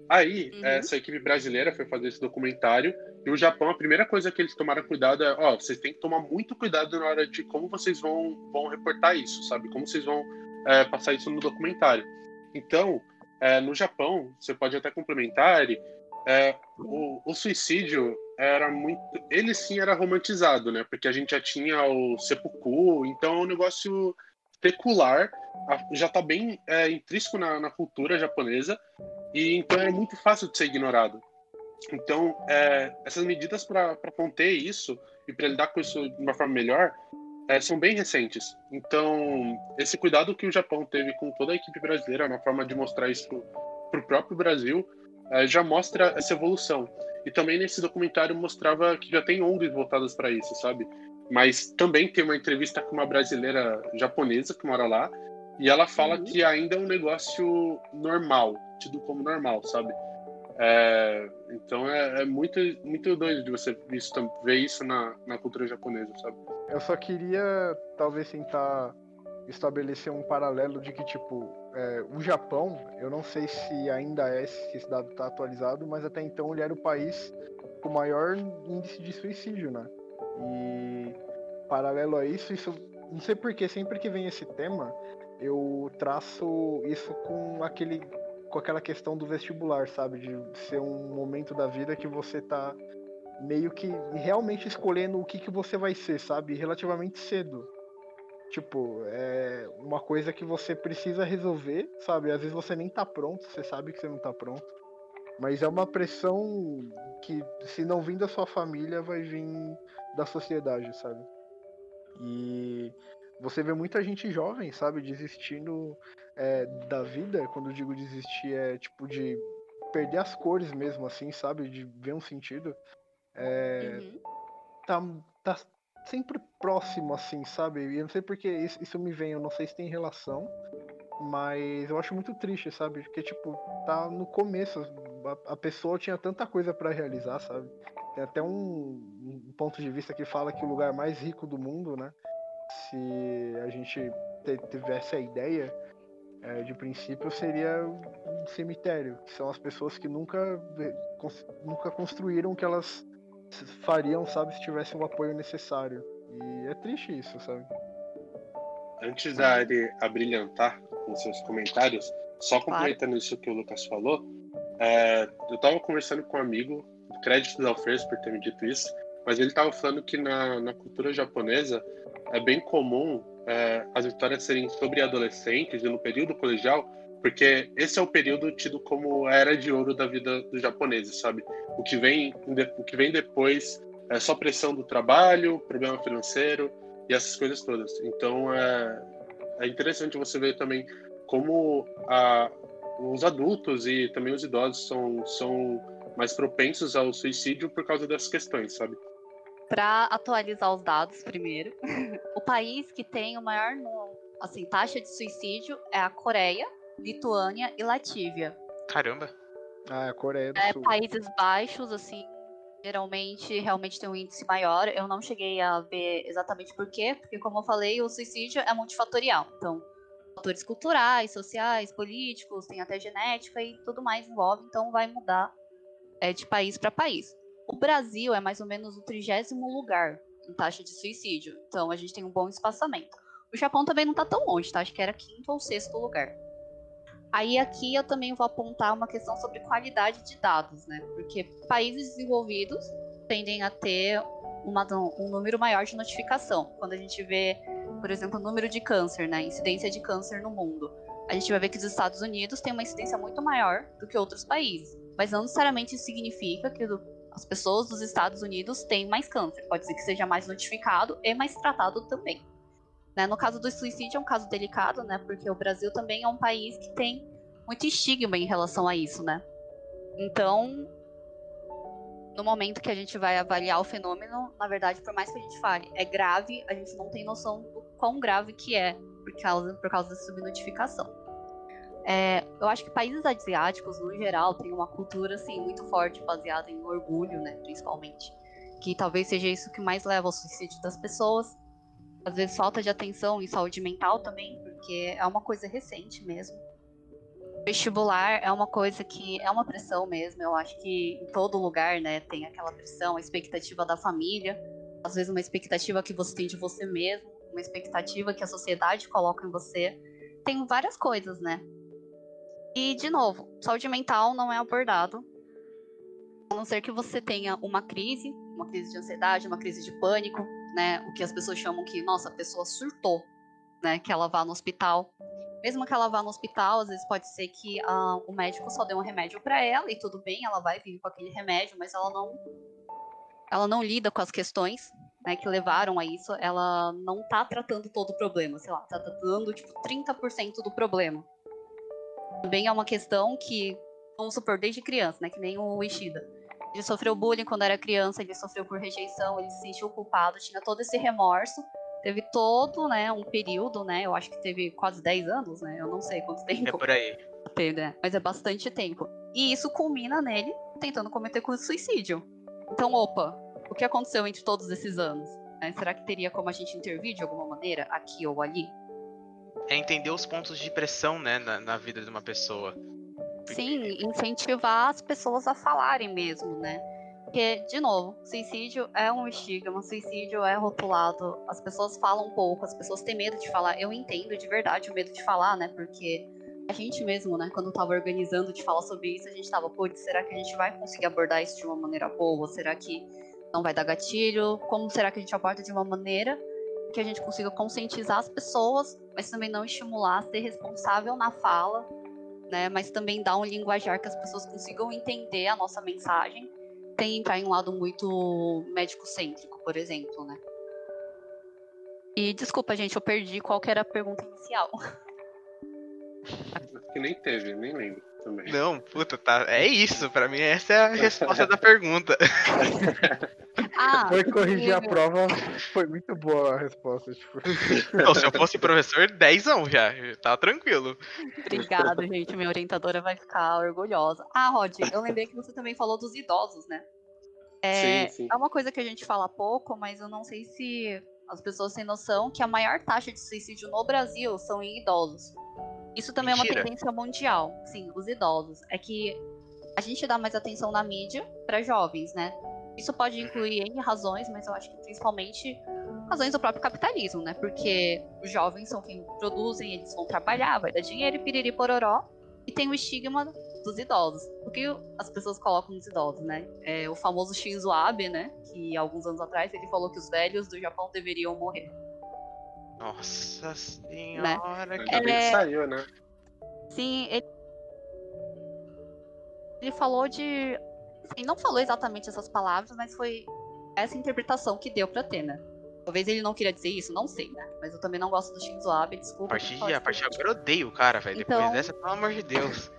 Aí, uhum. essa equipe brasileira foi fazer esse documentário e o Japão, a primeira coisa que eles tomaram cuidado é, ó, vocês têm que tomar muito cuidado na hora de como vocês vão, vão reportar isso, sabe? Como vocês vão é, passar isso no documentário. Então, é, no Japão, você pode até complementar, é, o, o, suicídio era muito. Ele sim era romantizado, né? Porque a gente já tinha o seppuku, então é um negócio secular, já está bem é, intrínseco na, na, cultura japonesa, e então é muito fácil de ser ignorado. Então, é, essas medidas para conter isso e para lidar com isso de uma forma melhor é, são bem recentes. Então, esse cuidado que o Japão teve com toda a equipe brasileira na forma de mostrar isso para o próprio Brasil é, já mostra essa evolução. E também nesse documentário mostrava que já tem ONGs voltadas para isso, sabe? Mas também tem uma entrevista com uma brasileira japonesa que mora lá e ela fala uhum. que ainda é um negócio normal, tido como normal, sabe? É, então é, é, muito, muito doido de você ver isso na, na cultura japonesa, sabe? Eu só queria talvez tentar estabelecer um paralelo de que, tipo, é, o Japão, eu não sei se ainda é, se esse dado está atualizado, mas até então ele era o país com maior índice de suicídio, né? E paralelo a isso, isso não sei porque sempre que vem esse tema, eu traço isso com aquele com aquela questão do vestibular, sabe? De ser um momento da vida que você tá meio que realmente escolhendo o que, que você vai ser, sabe? Relativamente cedo. Tipo, é uma coisa que você precisa resolver, sabe? Às vezes você nem tá pronto, você sabe que você não tá pronto. Mas é uma pressão que, se não vir da sua família, vai vir da sociedade, sabe? E você vê muita gente jovem, sabe, desistindo é, da vida, quando eu digo desistir, é tipo de perder as cores mesmo, assim, sabe? De ver um sentido. É, uhum. tá, tá sempre próximo, assim, sabe? E eu não sei porque isso, isso me vem, eu não sei se tem relação, mas eu acho muito triste, sabe? Porque, tipo, tá no começo, a, a pessoa tinha tanta coisa para realizar, sabe? Tem até um, um, ponto de vista que fala que o lugar mais rico do mundo, né? Se a gente tivesse a ideia, é, de princípio seria um cemitério, que são as pessoas que nunca, nunca construíram o que elas fariam, sabe, se tivesse o apoio necessário. E é triste isso, sabe? Antes da Ari abrilhantar com seus comentários, só complementando claro. isso que o Lucas falou, é, eu estava conversando com um amigo, crédito ao Alfredo por ter me dito isso, mas ele estava falando que na, na cultura japonesa é bem comum é, as histórias serem sobre adolescentes e no período colegial, Porque esse é o período tido como a era de ouro da vida dos japoneses, sabe? O que vem, o que vem depois é só pressão do trabalho, problema financeiro e essas coisas todas. Então é, é interessante você ver também como a, os adultos e também os idosos são, são mais propensos ao suicídio por causa dessas questões, sabe? Para atualizar os dados primeiro, o país que tem o maior assim, taxa de suicídio é a Coreia, Lituânia e Latívia. Caramba. Ah, a Coreia do é, Sul. Países baixos, assim, geralmente realmente tem um índice maior. Eu não cheguei a ver exatamente por quê, porque como eu falei, o suicídio é multifatorial. Então, fatores culturais, sociais, políticos, tem até genética e tudo mais envolve, então vai mudar é, de país para país. O Brasil é mais ou menos o trigésimo lugar em taxa de suicídio, então a gente tem um bom espaçamento. O Japão também não está tão longe, tá? Acho que era quinto ou sexto lugar. Aí aqui eu também vou apontar uma questão sobre qualidade de dados, né? Porque países desenvolvidos tendem a ter uma, um número maior de notificação. Quando a gente vê, por exemplo, o número de câncer, né? Incidência de câncer no mundo. A gente vai ver que os Estados Unidos têm uma incidência muito maior do que outros países. Mas não necessariamente significa que as pessoas dos Estados Unidos têm mais câncer. Pode ser que seja mais notificado e mais tratado também. Né? No caso do suicídio é um caso delicado, né? Porque o Brasil também é um país que tem muito estigma em relação a isso, né? Então, no momento que a gente vai avaliar o fenômeno, na verdade, por mais que a gente fale, é grave, a gente não tem noção do quão grave que é por causa, por causa da subnotificação. É, eu acho que países asiáticos, no geral, têm uma cultura assim muito forte, baseada em orgulho, né, principalmente. Que talvez seja isso que mais leva ao suicídio das pessoas às vezes falta de atenção em saúde mental também, porque é uma coisa recente mesmo. Vestibular é uma coisa que é uma pressão mesmo. Eu acho que em todo lugar, né, tem aquela pressão, a expectativa da família, às vezes uma expectativa que você tem de você mesmo, uma expectativa que a sociedade coloca em você. Tem várias coisas, né? E de novo, saúde mental não é abordado a não ser que você tenha uma crise, uma crise de ansiedade, uma crise de pânico, né? O que as pessoas chamam que, nossa, a pessoa surtou, né? Que ela vá no hospital. Mesmo que ela vá no hospital, às vezes pode ser que uh, o médico só deu um remédio para ela e tudo bem, ela vai vir com aquele remédio, mas ela não, ela não lida com as questões né, que levaram a isso. Ela não tá tratando todo o problema, sei lá, tá tratando tipo 30% do problema. Também é uma questão que, vamos supor, desde criança, né? Que nem o Ishida ele sofreu bullying quando era criança, ele sofreu por rejeição, ele se sentiu culpado, tinha todo esse remorso. Teve todo, né, um período, né? Eu acho que teve quase 10 anos, né? Eu não sei quanto tempo. É por aí. Teve, né? Mas é bastante tempo. E isso culmina nele tentando cometer suicídio. Então, opa, o que aconteceu entre todos esses anos? Né? Será que teria como a gente intervir de alguma maneira, aqui ou ali? É entender os pontos de pressão, né, na, na vida de uma pessoa. Sim, incentivar as pessoas a falarem mesmo, né? Porque, de novo, suicídio é um estigma, suicídio é rotulado, as pessoas falam pouco, as pessoas têm medo de falar. Eu entendo de verdade o medo de falar, né? Porque a gente mesmo, né, quando tava organizando de falar sobre isso, a gente tava, putz, será que a gente vai conseguir abordar isso de uma maneira boa? Será que não vai dar gatilho? Como será que a gente aborda de uma maneira que a gente consiga conscientizar as pessoas, mas também não estimular a ser responsável na fala né? Mas também dá um linguajar que as pessoas consigam entender a nossa mensagem, sem entrar em um lado muito médico-cêntrico, por exemplo, né? E desculpa, gente, eu perdi qual era a pergunta inicial. Que nem teve, nem lembro também. Não, puta, tá. É isso, pra mim essa é a resposta da pergunta. Ah, foi corrigir a prova, foi muito boa a resposta. Tipo. Não, se eu fosse professor, 10 já. Tá tranquilo. Obrigada, gente. Minha orientadora vai ficar orgulhosa. Ah, Rod, eu lembrei que você também falou dos idosos, né? É, sim, sim. é uma coisa que a gente fala pouco, mas eu não sei se as pessoas têm noção que a maior taxa de suicídio no Brasil são em idosos. Isso também Mentira. é uma tendência mundial. Sim, os idosos. É que a gente dá mais atenção na mídia para jovens, né? Isso pode incluir N razões, mas eu acho que principalmente razões do próprio capitalismo, né? Porque os jovens são quem produzem, eles vão trabalhar, vai dar dinheiro e piriri pororó. E tem o estigma dos idosos. O que as pessoas colocam nos idosos, né? É o famoso Shinzo Abe, né? Que alguns anos atrás ele falou que os velhos do Japão deveriam morrer. Nossa senhora, né? que é... saiu, né? Sim, ele, ele falou de. Assim, não falou exatamente essas palavras, mas foi essa interpretação que deu pra ter, né? Talvez ele não queria dizer isso, não sei, né? Mas eu também não gosto do Shinzo Abe, A desculpa. partir, falar de, a partir de agora eu odeio o cara, velho. Então- Depois dessa, pelo amor de Deus.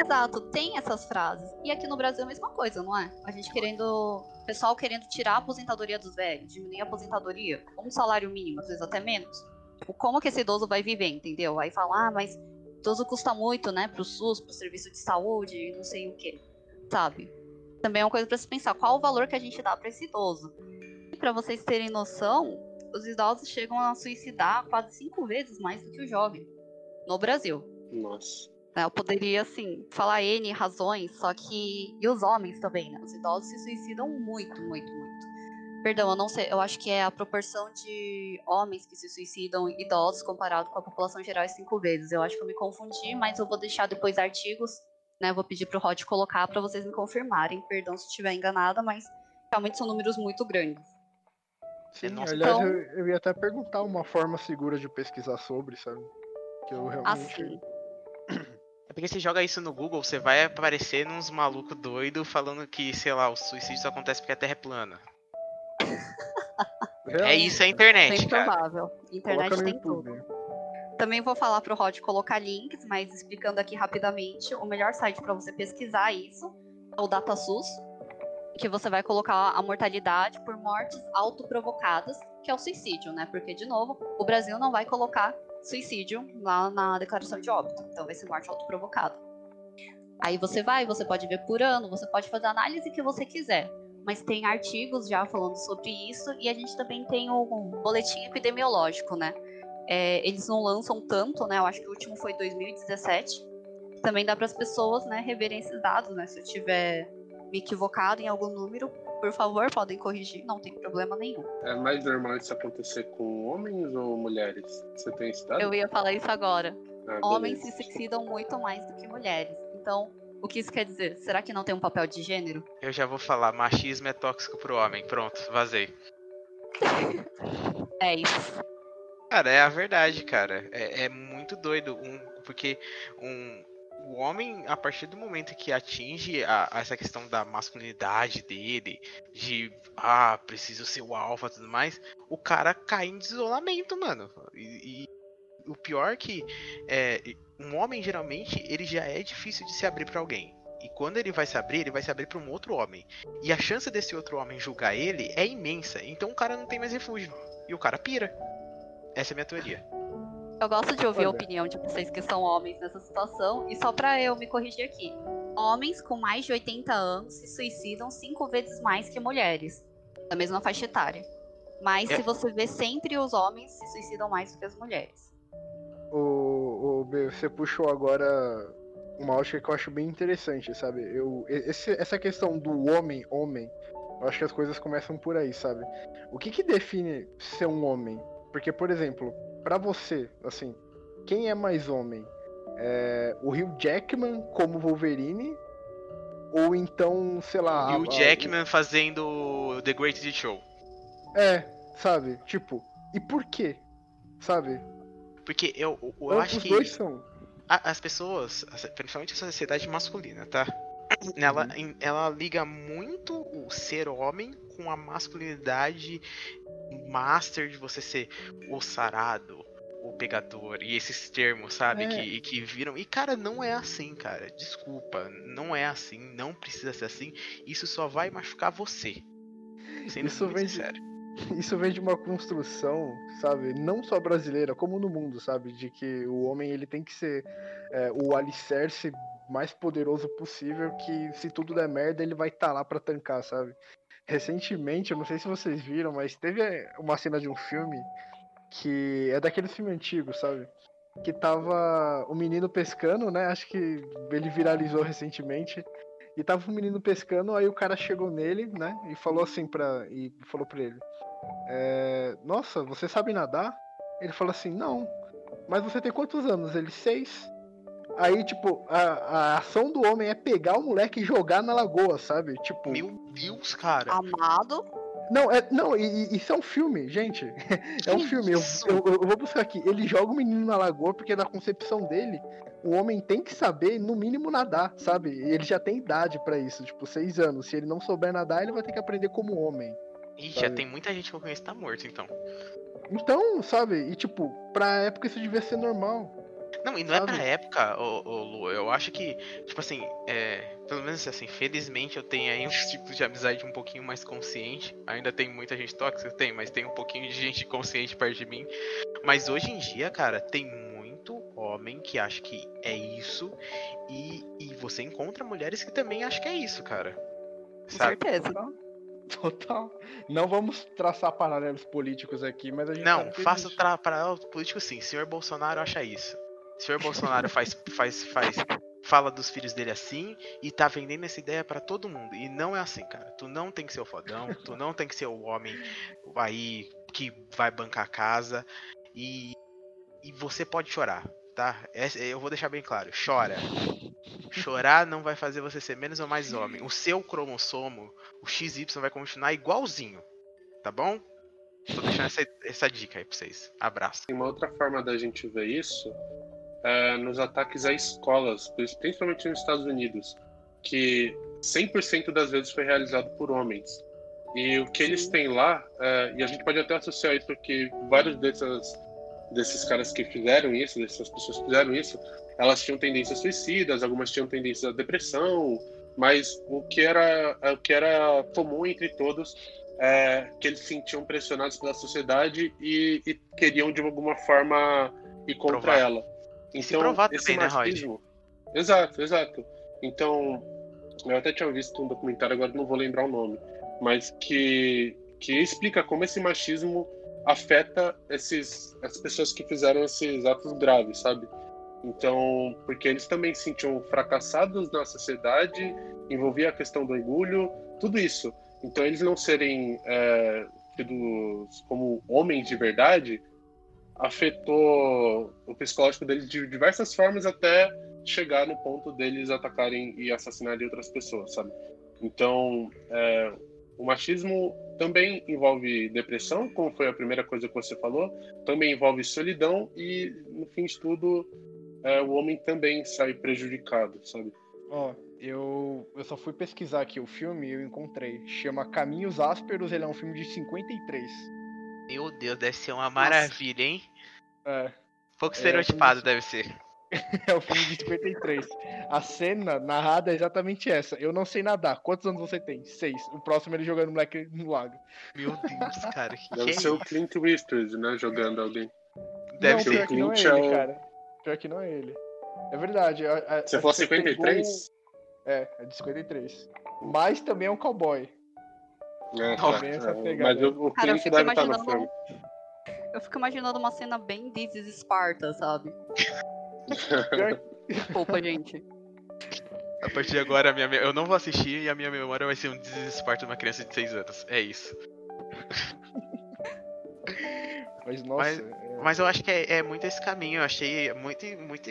Exato, tem essas frases. E aqui no Brasil é a mesma coisa, não é? A gente querendo. Pessoal querendo tirar a aposentadoria dos velhos, diminuir a aposentadoria, um salário mínimo, às vezes até menos. Tipo, como que esse idoso vai viver, entendeu? Aí falar, ah, mas idoso custa muito, né? Pro SUS, pro serviço de saúde, não sei o quê. Sabe? Também é uma coisa pra se pensar, qual o valor que a gente dá pra esse idoso? E pra vocês terem noção, os idosos chegam a suicidar quase cinco vezes mais do que o jovem. No Brasil. Nossa. Né? Eu poderia, assim, falar N razões, só que. E os homens também, né? Os idosos se suicidam muito, muito, muito. Perdão, eu não sei, eu acho que é a proporção de homens que se suicidam idosos comparado com a população geral é cinco vezes. Eu acho que eu me confundi, mas eu vou deixar depois artigos, né? Vou pedir pro Rod colocar pra vocês me confirmarem. Perdão se estiver enganada, mas realmente são números muito grandes. Sim, Nossa, aliás, então- eu, eu ia até perguntar uma forma segura de pesquisar sobre, sabe? Que eu realmente. Assim. É porque você joga isso no Google, você vai aparecer uns maluco doido falando que, sei lá, o suicídio só acontece porque a Terra é plana. É isso a internet, Bem cara. provável. Internet Coloca tem tudo. Também vou falar pro Rod colocar links, mas explicando aqui rapidamente, o melhor site para você pesquisar isso é o DataSUS, que você vai colocar a mortalidade por mortes autoprovocadas, que é o suicídio, né? Porque, de novo, o Brasil não vai colocar suicídio lá na declaração de óbito, então vai ser morte autoprovocada. Aí você vai, você pode ver por ano, você pode fazer a análise que você quiser. Mas tem artigos já falando sobre isso e a gente também tem o boletim epidemiológico, né? É, eles não lançam tanto, né? Eu acho que o último foi 2017. Também dá para as pessoas, né, reverem esses dados, né? Se eu tiver me equivocado em algum número, por favor, podem corrigir, não tem problema nenhum. É mais normal isso acontecer com homens ou mulheres? Você tem esse dado? Eu ia falar isso agora. Ah, Homens se suicidam muito mais do que mulheres. Então, o que isso quer dizer? Será que não tem um papel de gênero? Eu já vou falar, machismo é tóxico pro homem. Pronto, vazei. É isso. Cara, é a verdade, cara. É, é muito doido. Um, porque um, o homem, a partir do momento que atinge a- a essa questão da masculinidade dele, de ah, preciso ser o alfa e tudo mais, o cara cai em isolamento, mano. E, e o pior é que é, um homem geralmente ele já é difícil de se abrir pra alguém. E quando ele vai se abrir, ele vai se abrir pra um outro homem. E a chance desse outro homem julgar ele é imensa. Então o cara não tem mais refúgio. E o cara pira. Essa é a minha teoria. Eu gosto de ouvir a Olha. opinião de vocês que são homens nessa situação. E só pra eu me corrigir aqui. Homens com mais de 80 anos se suicidam cinco vezes mais que mulheres. Da mesma faixa etária. Mas É. se você vê sempre os homens se suicidam mais do que as mulheres. O, o B, você puxou agora uma ótica que eu acho bem interessante, sabe? Eu, esse- essa questão do homem, homem, eu acho que as coisas começam por aí, sabe? O que que define ser um homem? Porque, por exemplo, pra você, assim, quem é mais homem? É, o Hugh Jackman como Wolverine? Ou então, sei lá... E a- o a- Jackman fazendo The Greatest Show. É, sabe? Tipo, e por quê? Sabe? Porque eu, eu, eu acho Os que dois são. as pessoas, principalmente a sociedade masculina, tá? Ela, Uhum. ela liga muito o ser homem com a masculinidade master de você ser o sarado, o pegador, e esses termos, sabe? É. Que, que viram. E, cara, não é assim, cara. Desculpa, não é assim, não precisa ser assim. Isso só vai machucar você. Sendo Isso vem de- sincero. Isso vem de uma construção, sabe, não só brasileira, como no mundo, sabe, de que o homem ele tem que ser é, o alicerce mais poderoso possível, que se tudo der merda ele vai estar lá pra tancar, sabe. Recentemente, eu não sei se vocês viram, mas teve é, uma cena de um filme que é daqueles filmes antigos, sabe, que tava o menino pescando, né, acho que ele viralizou recentemente. E tava um menino pescando, aí o cara chegou nele, né? E falou assim pra. E falou pra ele. É, Nossa, você sabe nadar? Ele falou assim, não. Mas você tem quantos anos? Ele, seis. Aí, tipo, a, a ação do homem é pegar o moleque e jogar na lagoa, sabe? Tipo, Meu Deus, cara. Amado, Não, é, não, e, e- isso é um filme, gente. É um filme. Eu, eu- eu vou buscar aqui. Ele joga o menino na lagoa porque na concepção dele, o homem tem que saber, no mínimo, nadar, sabe? E ele já tem idade pra isso, tipo, seis anos. Se ele não souber nadar, ele vai ter que aprender como homem. Ih, já tem muita gente que eu conheço que tá morto, então. Então, sabe? E tipo, pra época isso devia ser normal. Não, e não é Sabe? pra época, ô, ô, Lu. Eu acho que, tipo assim, é, pelo menos assim, felizmente eu tenho aí uns tipos de amizade um pouquinho mais consciente. Ainda tem muita gente tóxica, tem, mas tem um pouquinho de gente consciente perto de mim. Mas hoje em dia, cara, tem muito homem que acha que é isso. E, e você encontra mulheres que também acham que é isso, cara. Com Sabe? certeza. Total. Não vamos traçar paralelos políticos aqui, mas a gente Não, faça tra- paralelo político sim. Senhor Bolsonaro acha isso. Senhor Bolsonaro faz, faz, faz, fala dos filhos dele assim e tá vendendo essa ideia pra todo mundo. E não é assim, cara. Tu não tem que ser o fodão, tu não tem que ser o homem aí que vai bancar a casa e, e você pode chorar, tá? Eu vou deixar bem claro. Chora. Chorar não vai fazer você ser menos ou mais homem. O seu cromossomo, o XY, vai continuar igualzinho. Tá bom? Tô deixando essa, essa dica aí pra vocês. Abraço. Tem uma outra forma da gente ver isso é nos ataques a escolas, principalmente nos Estados Unidos, que 100% das vezes foi realizado por homens. E o que eles têm lá, é, e a gente pode até associar isso porque vários dessas, desses caras que fizeram isso, dessas pessoas que fizeram isso, elas tinham tendências suicidas, algumas tinham tendências à depressão, mas o que era, o que era comum entre todos é que eles se sentiam pressionados pela sociedade e, e queriam de alguma forma ir contra Provar. ela. Então, provar esse também, né, Rod? machismo... Exato, exato. Então, eu até tinha visto um documentário, agora não vou lembrar o nome, mas que, que explica como esse machismo afeta esses, as pessoas que fizeram esses atos graves, sabe? Então, porque eles também se sentiam fracassados na sociedade, envolvia a questão do orgulho, tudo isso. Então, eles não serem é, tidos como homens de verdade afetou o psicológico deles de diversas formas até chegar no ponto deles atacarem e assassinarem outras pessoas, sabe? Então, é, o machismo também envolve depressão, como foi a primeira coisa que você falou, também envolve solidão e, no fim de tudo, é, o homem também sai prejudicado, sabe? Ó, eu, eu só fui pesquisar aqui o filme e eu encontrei. Chama Caminhos Ásperos, ele é um filme de 53. Meu Deus, deve ser uma maravilha, hein? É, Pouco É, estereotipado como- deve ser. é o filme de 53. A cena narrada é exatamente essa. Eu não sei nadar. Quantos anos você tem? Seis. O próximo ele jogando moleque no lago. Meu Deus, cara, que, que Deve é ser o isso? Clint Eastwood, né, jogando alguém. Deve não, ser. pior que não é Clint é ele, o- cara. Pior que não é ele. É verdade. a- a- Você falou pegou- 53? É, é de 53. Mas também é um cowboy. É, é, mas o, o Cara, eu fico deve estar no imaginando. filme. Eu fico imaginando uma cena bem This is Sparta, sabe? Desculpa, gente. A partir de agora, a minha, eu não vou assistir e a minha memória vai ser um desesparto de uma criança de 6 anos. É isso. Mas, nossa. Mas- é- Mas eu acho que é, é muito esse caminho. Eu achei muito, muito.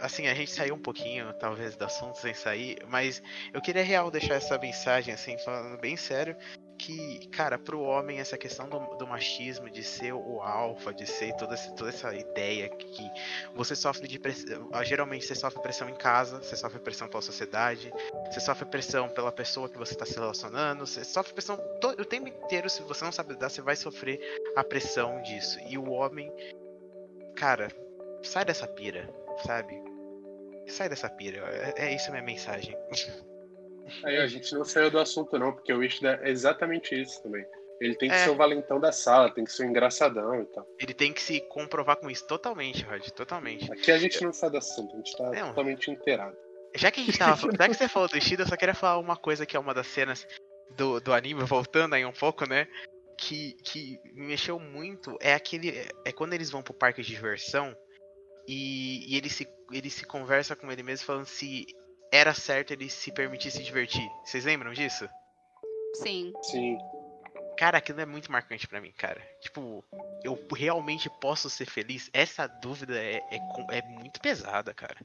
Assim, a gente saiu um pouquinho, talvez, do assunto sem sair, mas eu queria real deixar essa mensagem, assim, falando bem sério, que, cara, pro homem, essa questão do, do machismo, de ser o alfa, de ser toda, essa- toda essa ideia que você sofre de pressão. Geralmente você sofre pressão em casa, você sofre pressão pela sociedade, você sofre pressão pela pessoa que você tá se relacionando, você sofre pressão to- o tempo inteiro, se você não sabe lidar, você vai sofrer a pressão disso. E o homem, cara, sai dessa pira, sabe? Sai dessa pira. É, é isso a minha mensagem. Aí a gente não saiu do assunto não, porque o Ishida é exatamente isso também. Ele tem que É. ser o valentão da sala, tem que ser o engraçadão e tal. Ele tem que se comprovar com isso totalmente, Rod, totalmente. Aqui a gente não sai do assunto, a gente tá Não. totalmente inteirado. Já que a gente tava falando, já que você falou do Ishida, eu só queria falar uma coisa que é uma das cenas do, do anime, voltando aí um pouco, né? Que, que me mexeu muito. É aquele. É quando eles vão pro parque de diversão e, e ele, se, ele se conversa com ele mesmo falando se era certo ele se permitir se divertir. Vocês lembram disso? Sim. Sim, Cara, aquilo é muito marcante pra mim, cara. Tipo, eu realmente posso ser feliz? Essa dúvida é, é, é muito pesada, cara.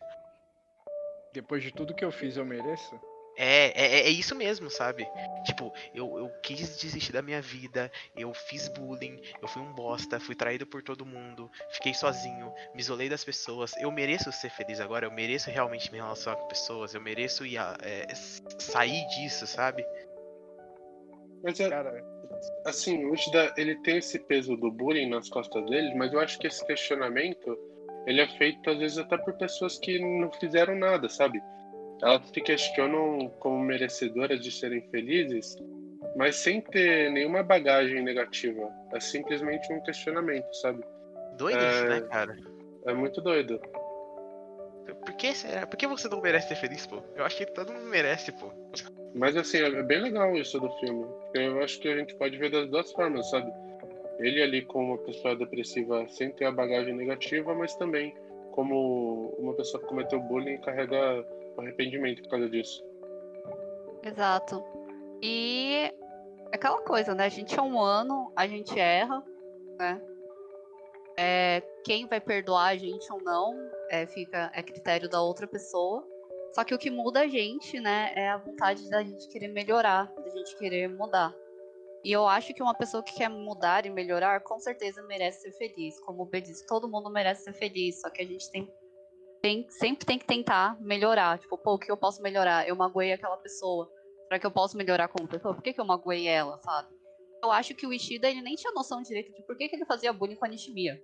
Depois de tudo que eu fiz, eu mereço? É, é, é isso mesmo, sabe? Tipo, eu, eu quis desistir da minha vida, eu fiz bullying, eu fui um bosta, fui traído por todo mundo, fiquei sozinho, me isolei das pessoas. Eu mereço ser feliz agora, eu mereço realmente me relacionar com pessoas, eu mereço ir a, é, sair disso, sabe? Mas é, Cara, assim, o Ushida, ele tem esse peso do bullying nas costas dele, mas eu acho que esse questionamento, ele é feito às vezes até por pessoas que não fizeram nada, sabe? Elas se questionam como merecedoras de serem felizes, mas sem ter nenhuma bagagem negativa. É simplesmente um questionamento, sabe? Doido é... isso, né, cara? É muito doido. Por que será? Por que você não merece ser feliz, pô? Eu acho que todo mundo merece, pô. Mas assim, é bem legal isso do filme. Eu acho que a gente pode ver das duas formas, sabe? Ele ali como uma pessoa depressiva sem ter a bagagem negativa, mas também como uma pessoa que cometeu bullying e carrega arrependimento por causa disso. Exato. E aquela coisa, né? A gente é humano, a gente erra, né? É, quem vai perdoar a gente ou não é, fica, é critério da outra pessoa. Só que o que muda a gente, né, é a vontade da gente querer melhorar, da gente querer mudar. E eu acho que uma pessoa que quer mudar e melhorar, com certeza merece ser feliz. Como o B disse, todo mundo merece ser feliz, só que a gente tem tem, sempre tem que tentar melhorar. Tipo, pô, o que eu posso melhorar? Eu magoei aquela pessoa. Será que eu posso melhorar como pessoa? Por que, que eu magoei ela, sabe? Eu acho que o Ishida, ele nem tinha noção direito de por que, que ele fazia bullying com a Nishimiya.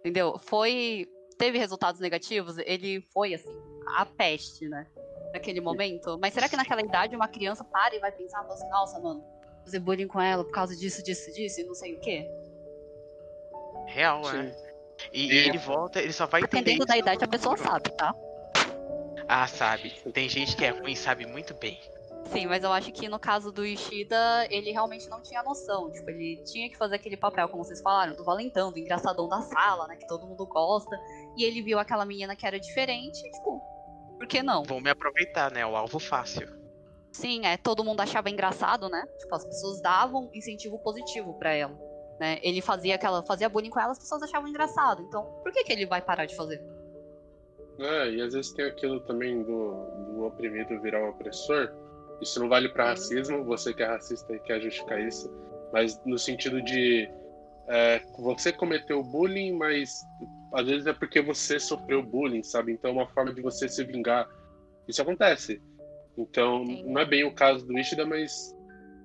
Entendeu? Foi... Teve resultados negativos, ele foi, assim, a peste, né? Naquele momento. Mas será que naquela idade uma criança para e vai pensar, assim, nossa, mano, fazer bullying com ela por causa disso, disso, disso e não sei o quê? Real, né? E, e ele volta, ele só vai entender. Dependendo da idade, a pessoa sabe, tá? Ah, sabe. Tem gente que é ruim e sabe muito bem. Sim, mas eu acho que no caso do Ishida, ele realmente não tinha noção. Tipo, ele tinha que fazer aquele papel, como vocês falaram, do valentão, do engraçadão da sala, né? Que todo mundo gosta. E ele viu aquela menina que era diferente, tipo, por que não? Vou me aproveitar, né? O alvo fácil. Sim, é, todo mundo achava engraçado, né? Tipo, as pessoas davam incentivo positivo para ela. Né? Ele fazia aquela, fazia bullying com ela, as pessoas achavam engraçado. Então, por que, que ele vai parar de fazer? É, e às vezes tem aquilo também do, do oprimido virar um opressor. Isso não vale para racismo, você que é racista e quer justificar isso, mas no sentido de é, você cometeu bullying, mas às vezes é porque você sofreu bullying, sabe? Então é uma forma de você se vingar. Isso acontece. Então, Sim. não é bem o caso do Ishida, mas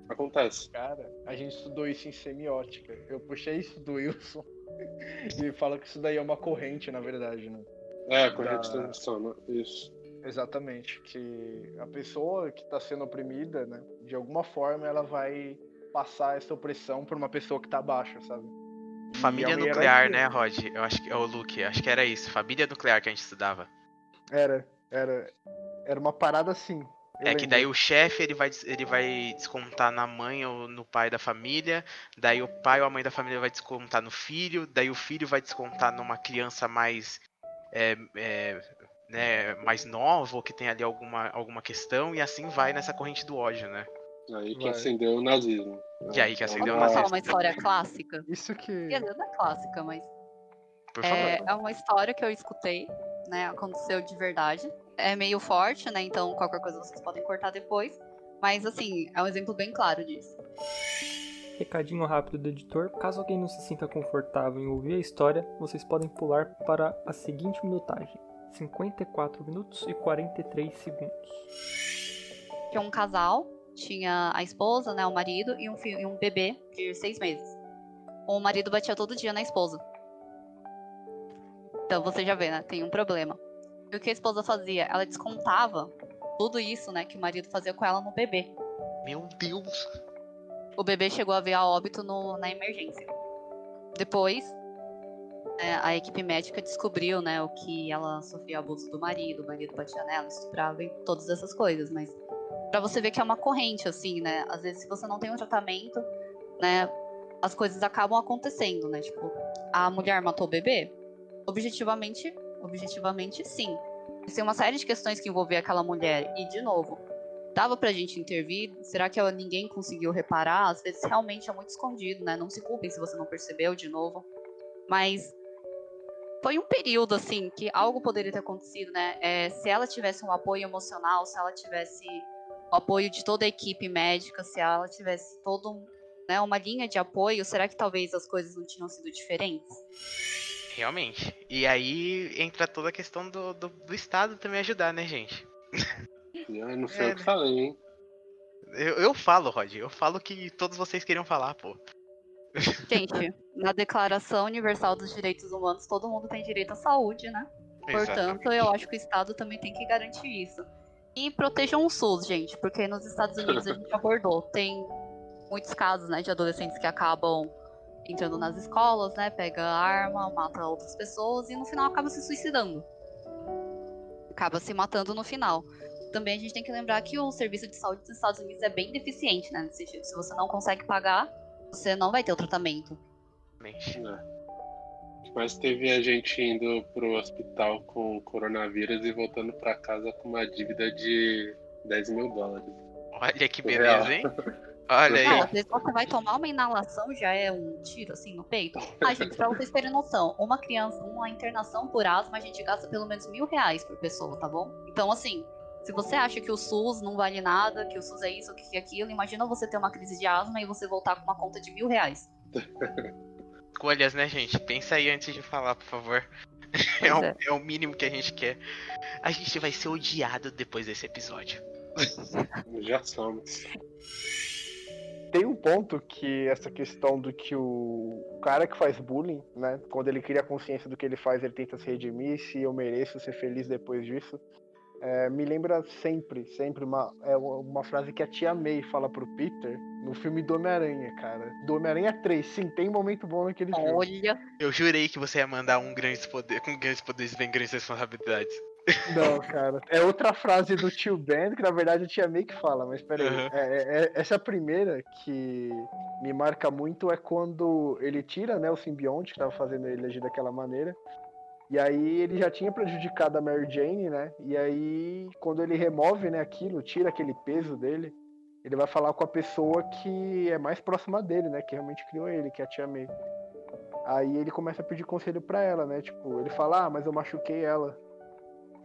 Acontece. Cara, a gente estudou isso em semiótica. Eu puxei isso do Wilson e fala que isso daí é uma corrente, na verdade, né? É, corrente da... de transmissão, né? isso. Exatamente, que a pessoa que está sendo oprimida, né, de alguma forma ela vai passar essa opressão para uma pessoa que está abaixo, sabe? Família nuclear, né, Rod? Eu acho que, o Luke, acho que era isso. Família nuclear que a gente estudava. Era, era, era uma parada assim. É que daí o chefe ele vai, ele vai descontar na mãe ou no pai da família, daí o pai ou a mãe da família vai descontar no filho, daí o filho vai descontar numa criança mais é, é, né, mais nova ou que tem ali alguma, alguma questão e assim vai nessa corrente do ódio, né? Aí que vai. acendeu o nazismo. E aí que acendeu o nazismo. É uma história clássica. Isso que. Não é clássica, mas. É, é uma história que eu escutei, né? Aconteceu de verdade é meio forte, né? Então qualquer coisa vocês podem cortar depois. Mas assim, é um exemplo bem claro disso. Recadinho rápido do editor: caso alguém não se sinta confortável em ouvir a história, vocês podem pular para a seguinte minutagem: 54 minutos e 43 segundos. Tinha um casal, tinha a esposa, né, o marido e um, filho, e um bebê de seis meses. O marido batia todo dia na esposa. Então você já vê, né? Tem um problema. E o que a esposa fazia? Ela descontava tudo isso, né, que o marido fazia com ela no bebê. Meu Deus! O bebê chegou a ver a óbito no, na emergência. Depois, é, a equipe médica descobriu, né, o que ela sofria abuso do marido, o marido batia nela, estuprava e todas essas coisas, mas para você ver que é uma corrente, assim, né? Às vezes, se você não tem um tratamento, né, as coisas acabam acontecendo, né? Tipo, a mulher matou o bebê, objetivamente objetivamente sim. Tem uma série de questões que envolver aquela mulher. E, de novo, dava pra gente intervir? Será que ninguém conseguiu reparar? Às vezes realmente é muito escondido, né? Não se culpem se você não percebeu, de novo. Mas foi um período assim que algo poderia ter acontecido, né? É, se ela tivesse um apoio emocional, se ela tivesse o apoio de toda a equipe médica, se ela tivesse todo né, uma linha de apoio, será que talvez as coisas não tinham sido diferentes? Realmente. E aí entra toda a questão do, do, do Estado também ajudar, né, gente? Eu não sei é, o que falei, hein? Eu, eu falo, Rod, eu falo que todos vocês queriam falar, pô. Gente, na Declaração Universal dos Direitos Humanos, todo mundo tem direito à saúde, né? Portanto, Exatamente. eu acho que o Estado também tem que garantir isso. E protejam o SUS, gente, porque nos Estados Unidos a gente abordou. Tem muitos casos, né, de adolescentes que acabam entrando nas escolas, né, pega arma, mata outras pessoas e no final acaba se suicidando. Acaba se matando no final. Também a gente tem que lembrar que o serviço de saúde dos Estados Unidos é bem deficiente, né, nesse sentido. Se você não consegue pagar, você não vai ter o tratamento. É. Mas teve a gente indo pro hospital com coronavírus e voltando para casa com uma dívida de 10 mil dólares. Olha que beleza, hein? Olha aí. às vezes você vai tomar uma inalação, já é um tiro assim no peito. Ah, gente, pra vocês terem noção, uma criança, uma internação por asma, a gente gasta pelo menos mil reais por pessoa, tá bom? Então, assim, se você acha que o SUS não vale nada, que o SUS é isso, que é aquilo, imagina você ter uma crise de asma e você voltar com uma conta de mil reais. Escolhas, né, gente? Pensa aí antes de falar, por favor. É o, é. é o mínimo que a gente quer. A gente vai ser odiado depois desse episódio. Já somos tem um ponto que essa questão do que o, cara que faz bullying, né? Quando ele cria consciência do que ele faz, ele tenta se redimir, se eu mereço ser feliz depois disso. É, me lembra sempre, sempre uma, é uma frase que a tia May fala pro Peter no filme do Homem-Aranha, cara. Do Homem-Aranha 3, sim, tem um momento bom naquele Olha. filme. Olha. Eu jurei que você ia mandar um grande poder, com grandes poderes vem grandes responsabilidades. Não, cara. É outra frase do tio Ben, que na verdade a tia May que fala, mas peraí. Uhum. É, é, essa primeira que me marca muito é quando ele tira né, o simbionte que tava fazendo ele agir daquela maneira. E aí ele já tinha prejudicado a Mary Jane, né? E aí, quando ele remove né, aquilo, tira aquele peso dele, ele vai falar com a pessoa que é mais próxima dele, né? Que realmente criou ele, que é a tia May. Aí ele começa a pedir conselho para ela, né? Tipo, ele fala, ah, mas eu machuquei ela.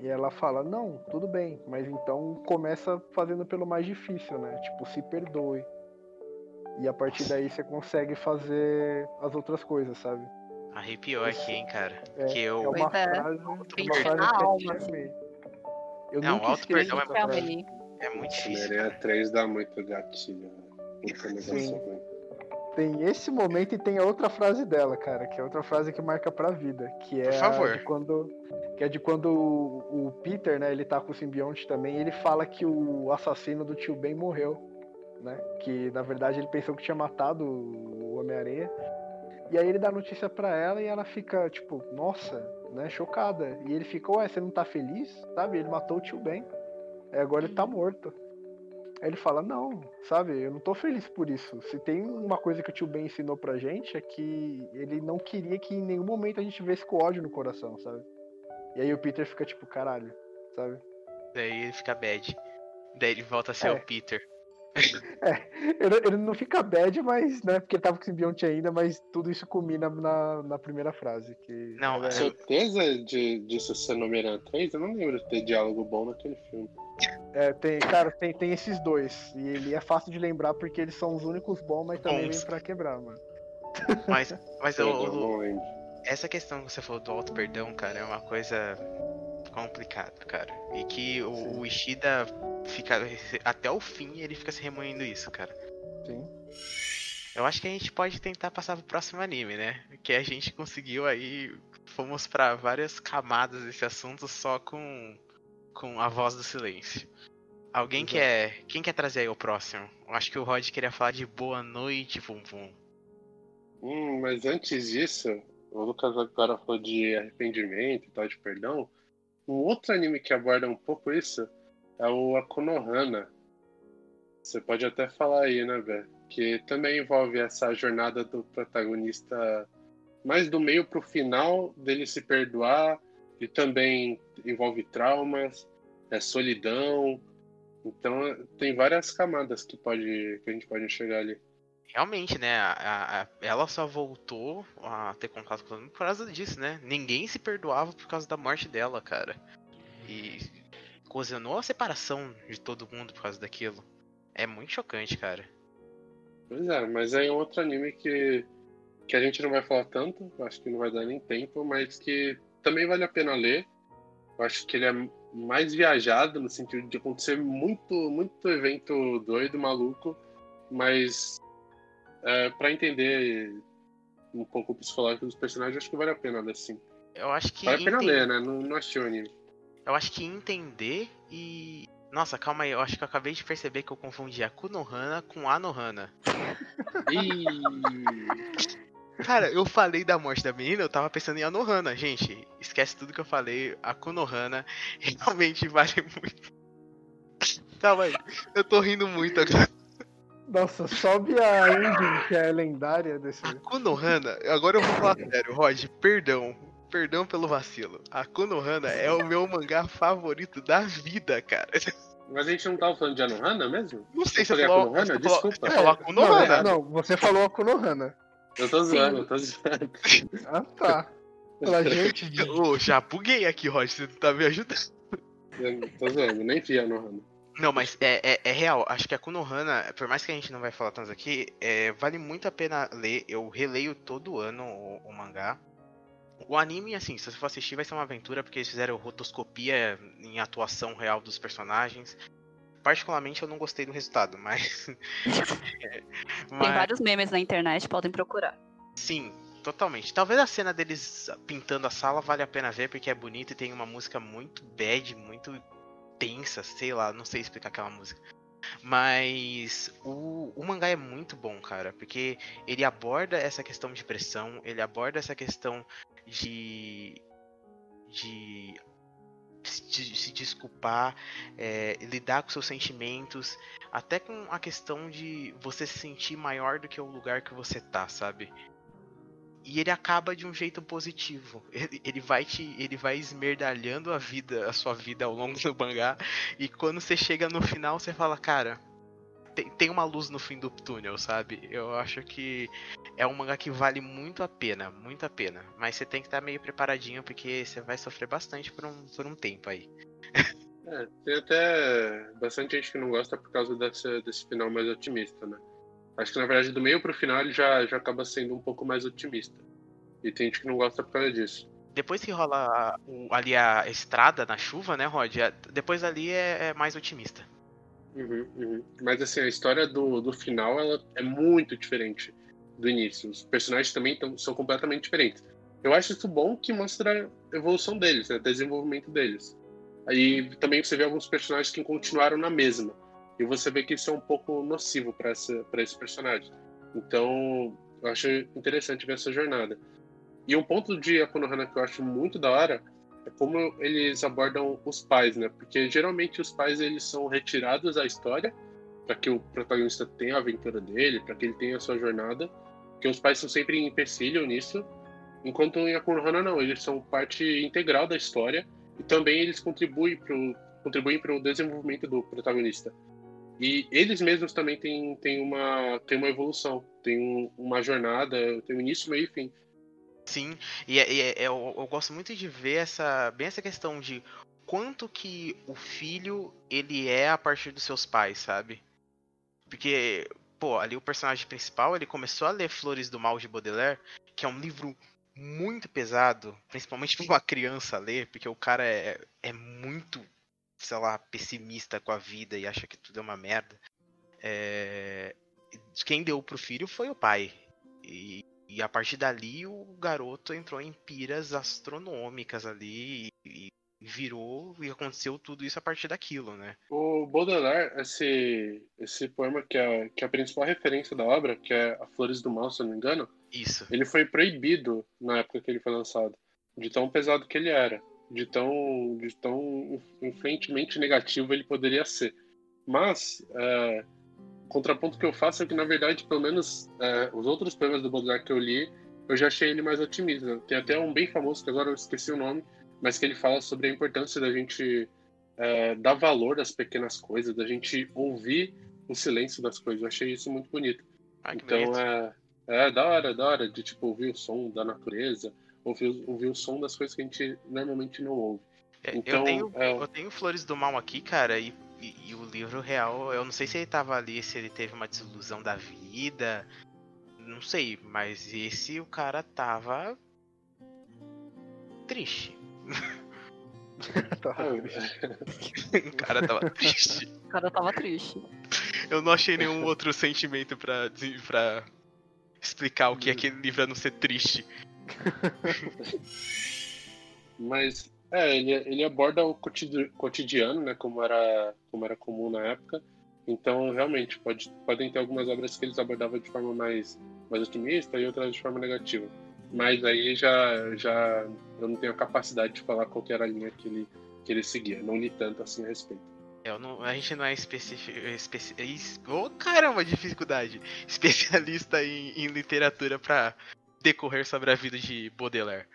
E ela fala, não, tudo bem, mas então começa fazendo pelo mais difícil, né? Tipo, se perdoe. E a partir daí você consegue fazer as outras coisas, sabe? Arrepiou aqui, hein, cara. É, que eu... é uma é. frase, é uma frase que alma, assim. Eu não, nunca auto perdão é, é muito difícil. Maria 3 dá muito gatilho. Né? Sim. Tem esse momento e tem a outra frase dela, cara, que é outra frase que marca pra vida, que é Por favor. de quando que é de quando o, o, Peter, né, ele tá com o simbionte também, ele fala que o assassino do tio Ben morreu, né? Que na verdade ele pensou que tinha matado o Homem-Aranha. E aí ele dá notícia para ela e ela fica tipo, nossa, né, chocada. E ele fica, ué, você não tá feliz? Sabe? Ele matou o tio Ben. E agora ele tá morto. Aí ele fala, não, sabe, eu não tô feliz por isso. Se tem uma coisa que o tio Ben ensinou pra gente é que ele não queria que em nenhum momento a gente vesse com ódio no coração, sabe? E aí o Peter fica tipo, caralho, sabe? Daí ele fica bad. Daí ele volta a ser é. o Peter. É, ele, ele, não fica bad, mas, né, porque ele tava com o simbionte ainda, mas tudo isso culmina na, na primeira frase. Que não, é... certeza de, disso ser no Homem-Aranha 3? Eu não lembro de ter diálogo bom naquele filme. É, tem, cara, tem, tem esses dois. E ele é fácil de lembrar porque eles são os únicos bons, mas também Bons. vem pra quebrar, mano. Mas, mas eu, eu, essa questão que você falou do auto perdão, cara, é uma coisa complicada, cara. E que o, o, Ishida fica até o fim ele fica se remoendo isso, cara. Sim. Eu acho que a gente pode tentar passar pro próximo anime, né? Que a gente conseguiu aí fomos para várias camadas desse assunto só com com a voz do silêncio. Alguém Exato. quer. Quem quer trazer aí o próximo? Eu acho que o Rod queria falar de boa noite, Vum Vum. Hum, mas antes disso, o Lucas agora falou de arrependimento e tal, de perdão. Um outro anime que aborda um pouco isso é o Akonohana. Você pode até falar aí, né, Bé? Que também envolve essa jornada do protagonista mais do meio pro final dele se perdoar e também envolve traumas, é solidão. Então tem várias camadas que, pode, que a gente pode enxergar ali. Realmente, né? A, a, ela só voltou a ter contato com mundo por causa disso, né? Ninguém se perdoava por causa da morte dela, cara. E ocasionou a separação de todo mundo por causa daquilo. É muito chocante, cara. Pois é, mas é outro anime que, que a gente não vai falar tanto, acho que não vai dar nem tempo, mas que também vale a pena ler. Eu acho que ele é mais viajado no sentido de acontecer muito, muito evento doido, maluco, mas é, para entender um pouco o psicológico dos personagens, acho que vale a pena ler sim. Eu acho que. Vale a pena ler, né? Não, não assisti o anime. Eu acho que entender e. Nossa, calma aí, eu acho que eu acabei de perceber que eu confundi a Kunohana com a Nohana. Cara, eu falei da morte da menina, eu tava pensando em Anohana, gente. Esquece tudo que eu falei. A Konohana realmente vale muito. Calma aí, eu tô rindo muito agora. Nossa, sobe a engine que é lendária desse. A Konohana, agora eu vou falar sério, Rod, perdão. Perdão pelo vacilo. A Konohana é o meu mangá favorito da vida, cara. Mas a gente não tava falando de Anohana mesmo? Não sei se eu falei falou, Konohana? você falou- Desculpa. Você falou a Konohana. Não, não, você falou a Konohana. Eu tô zoando, eu tô zoando. Ah, tá. Pela gente. Ô, já buguei aqui, Rod, você tá me ajudando. Eu tô zoando, nem vi Anohana. Não, mas é, é, é real. Acho que a Konohana, por mais que a gente não vai falar tanto aqui, é, vale muito a pena ler. Eu releio todo ano o, o mangá. O anime, assim, se você for assistir, vai ser uma aventura, porque eles fizeram rotoscopia em atuação real dos personagens. Particularmente eu não gostei do resultado, mas. É, Tem mas- vários memes na internet, podem procurar. Sim, totalmente. Talvez a cena deles pintando a sala vale a pena ver, porque é bonito e tem uma música muito bad, muito tensa, sei lá, não sei explicar aquela música. Mas o, o mangá é muito bom, cara, porque ele aborda essa questão de pressão, ele aborda essa questão de. de. se, se desculpar, é, lidar com seus sentimentos, até com a questão de você se sentir maior do que o lugar que você tá, sabe? E ele acaba de um jeito positivo. Ele, ele vai te. ele vai esmerdalhando a vida, a sua vida ao longo do mangá. E quando você chega no final, você fala, cara, tem, tem uma luz no fim do túnel, sabe? Eu acho que é um mangá que vale muito a pena, muito a pena. Mas você tem que estar meio preparadinho, porque você vai sofrer bastante por um, por um tempo aí. É, tem até bastante gente que não gosta por causa dessa, desse final mais otimista, né? Acho que na verdade do meio pro final ele já, já acaba sendo um pouco mais otimista. E tem gente que não gosta por causa disso. Depois que rola a- o- ali a estrada na chuva, né, Rod? a- Depois ali é, é mais otimista. Uhum, uhum. Mas assim, a história do, do final ela é muito diferente do início. Os personagens também tão, são completamente diferentes. Eu acho isso bom que mostra a evolução deles, né, desenvolvimento deles. Aí também você vê alguns personagens que continuaram na mesma. E você vê que isso é um pouco nocivo para esse personagem. Então, eu acho interessante ver essa jornada. E um ponto de Akonohana que eu acho muito da hora é como eles abordam os pais, né? Porque geralmente os pais eles são retirados da história para que o protagonista tenha a aventura dele, para que ele tenha a sua jornada. Porque os pais são sempre em empecilho nisso. Enquanto em Akonohana não, eles são parte integral da história e também eles contribuem para o desenvolvimento do protagonista. E eles mesmos também têm, têm, uma, têm uma evolução, têm um- uma jornada, tem um início, meio e fim. Sim, e, é- e é- é- eu, eu gosto muito de ver essa bem essa questão de quanto que o filho ele é a partir dos seus pais, sabe? Porque, pô, ali o personagem principal, ele começou a ler Flores do Mal de Baudelaire, que é um livro muito pesado, principalmente para uma criança ler, porque o cara é, é muito, sei lá, pessimista com a vida e acha que tudo é uma merda. É, Quem deu pro filho foi o pai. E, e a partir dali o garoto entrou em piras astronômicas ali e, e virou e aconteceu tudo isso a partir daquilo, né? O Baudelaire, esse, esse poema que é, que é a principal referência da obra, que é A Flores do Mal, se eu não me engano, Isso. ele foi proibido na época que ele foi lançado, de tão pesado que ele era, de tão, de tão influentemente negativo ele poderia ser. Mas, é, o contraponto que eu faço é que, na verdade, pelo menos é, os outros poemas do Baudelaire que eu li, eu já achei ele mais otimista. Tem até um bem famoso, que agora eu esqueci o nome, mas que ele fala sobre a importância da gente é, dar valor às pequenas coisas, da gente ouvir o silêncio das coisas. Eu achei isso muito bonito. Ah, Então bonito. é, é da hora, da hora de tipo ouvir o som da natureza, ouvir, ouvir o som das coisas que a gente normalmente não ouve. É, então, eu, tenho, é- eu tenho Flores do Mal aqui, cara, e, e- e o livro real, eu não sei se ele tava ali, se ele teve uma desilusão da vida. Não sei, mas esse o cara tava. triste. Tá. o cara tava triste. O cara tava triste. Eu não achei nenhum outro sentimento pra, pra explicar o que é aquele livro a não ser triste. Mas é, ele, ele aborda o cotidi- cotidiano, né, como era, como era comum na época. Então, realmente, pode, podem ter algumas obras que eles abordavam de forma mais, mais otimista e outras de forma negativa. Mas aí já, já eu não tenho a capacidade de falar qual era a linha que ele, que ele seguia. Não li tanto assim a respeito. Eu não- a gente não é específico. Ô caramba, dificuldade! Especialista em, em literatura pra decorrer sobre a vida de Baudelaire.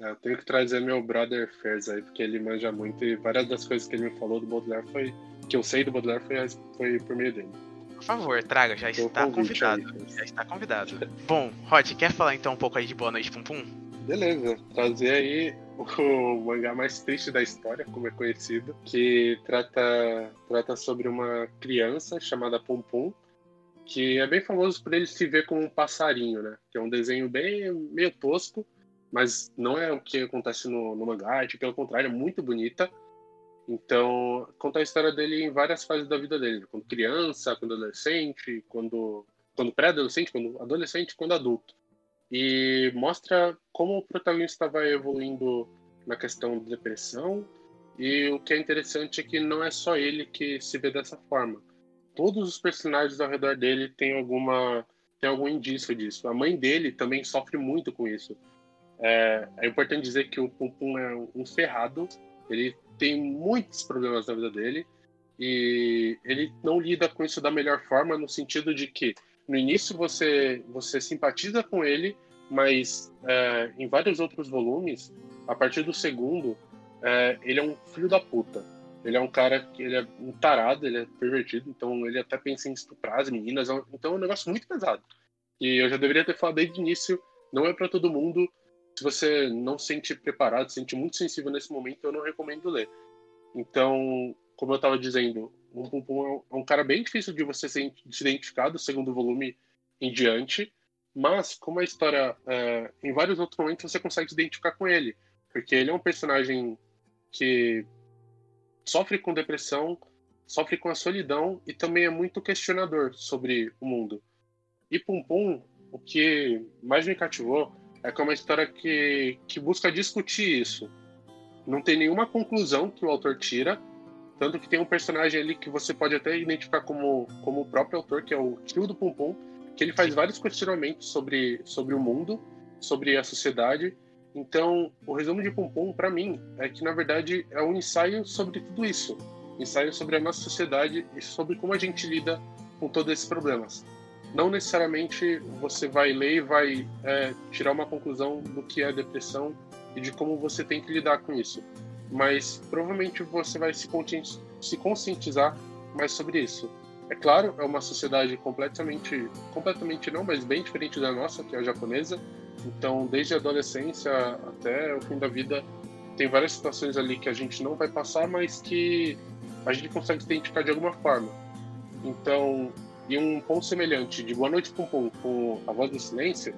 É, Eu tenho que trazer meu brother Fers aí, porque ele manja muito e várias das coisas que ele me falou do Baudelaire foi. que eu sei do Baudelaire foi, foi por meio dele. Por favor, traga, já Então, está aí, convidado. Fers. Já está convidado. Bom, Rod, quer falar então um pouco aí de Boa Noite Pum Pum? Beleza, trazer aí o mangá mais triste da história, como é conhecido, que trata, trata sobre uma criança chamada Pum Pum, que é bem famoso por ele se ver como um passarinho, né? Que é um desenho bem meio tosco, mas não é o que acontece no, no mangá, é, tipo, pelo contrário, é muito bonita. Então, conta a história dele em várias fases da vida dele, quando criança, quando adolescente, quando, quando pré-adolescente, quando adolescente, quando adulto e mostra como o protagonista vai evoluindo na questão da depressão. E o que é interessante é que não é só ele que se vê dessa forma. Todos os personagens ao redor dele têm alguma tem algum indício disso. A mãe dele também sofre muito com isso. É, é importante dizer que o Pum Pum é um ferrado. Ele tem muitos problemas na vida dele e ele não lida com isso da melhor forma no sentido de que no início você você simpatiza com ele, mas é, em vários outros volumes, a partir do segundo, é, ele é um filho da puta. Ele é um cara que ele é um tarado, ele é pervertido, então ele até pensa em estuprar as meninas. é um- Então é um negócio muito pesado. E eu já deveria ter falado desde o início, não é para todo mundo. Se você não se sente preparado, se sente muito sensível nesse momento, eu não recomendo ler. Então, como eu estava dizendo, o Pum Pum é um- um cara bem difícil de você se identificar do segundo volume em diante, mas como a história, é, em vários outros momentos você consegue se identificar com ele, porque ele é um personagem que sofre com depressão, sofre com a solidão e também é muito questionador sobre o mundo. E Pum Pum, o que mais me cativou é que é uma história que, que busca discutir isso. Não tem nenhuma conclusão que o autor tira, tanto que tem um personagem ali que você pode até identificar como, como o próprio autor, que é o tio do Pum Pum, que ele faz vários questionamentos sobre, sobre o mundo, sobre a sociedade. Então, o resumo de Pum, para mim, é que na verdade é um ensaio sobre tudo isso. Ensaio sobre a nossa sociedade e sobre como a gente lida com todos esses problemas. Não necessariamente você vai ler e vai é, tirar uma conclusão do que é depressão e de como você tem que lidar com isso. Mas provavelmente você vai se se conscientizar mais sobre isso. É claro, é uma sociedade completamente, completamente não, mas bem diferente da nossa, que é a japonesa. Então, desde a adolescência até o fim da vida, tem várias situações ali que a gente não vai passar, mas que a gente consegue se identificar de alguma forma. Então, e um ponto semelhante de Boa Noite Pum Pum com A Voz do Silêncio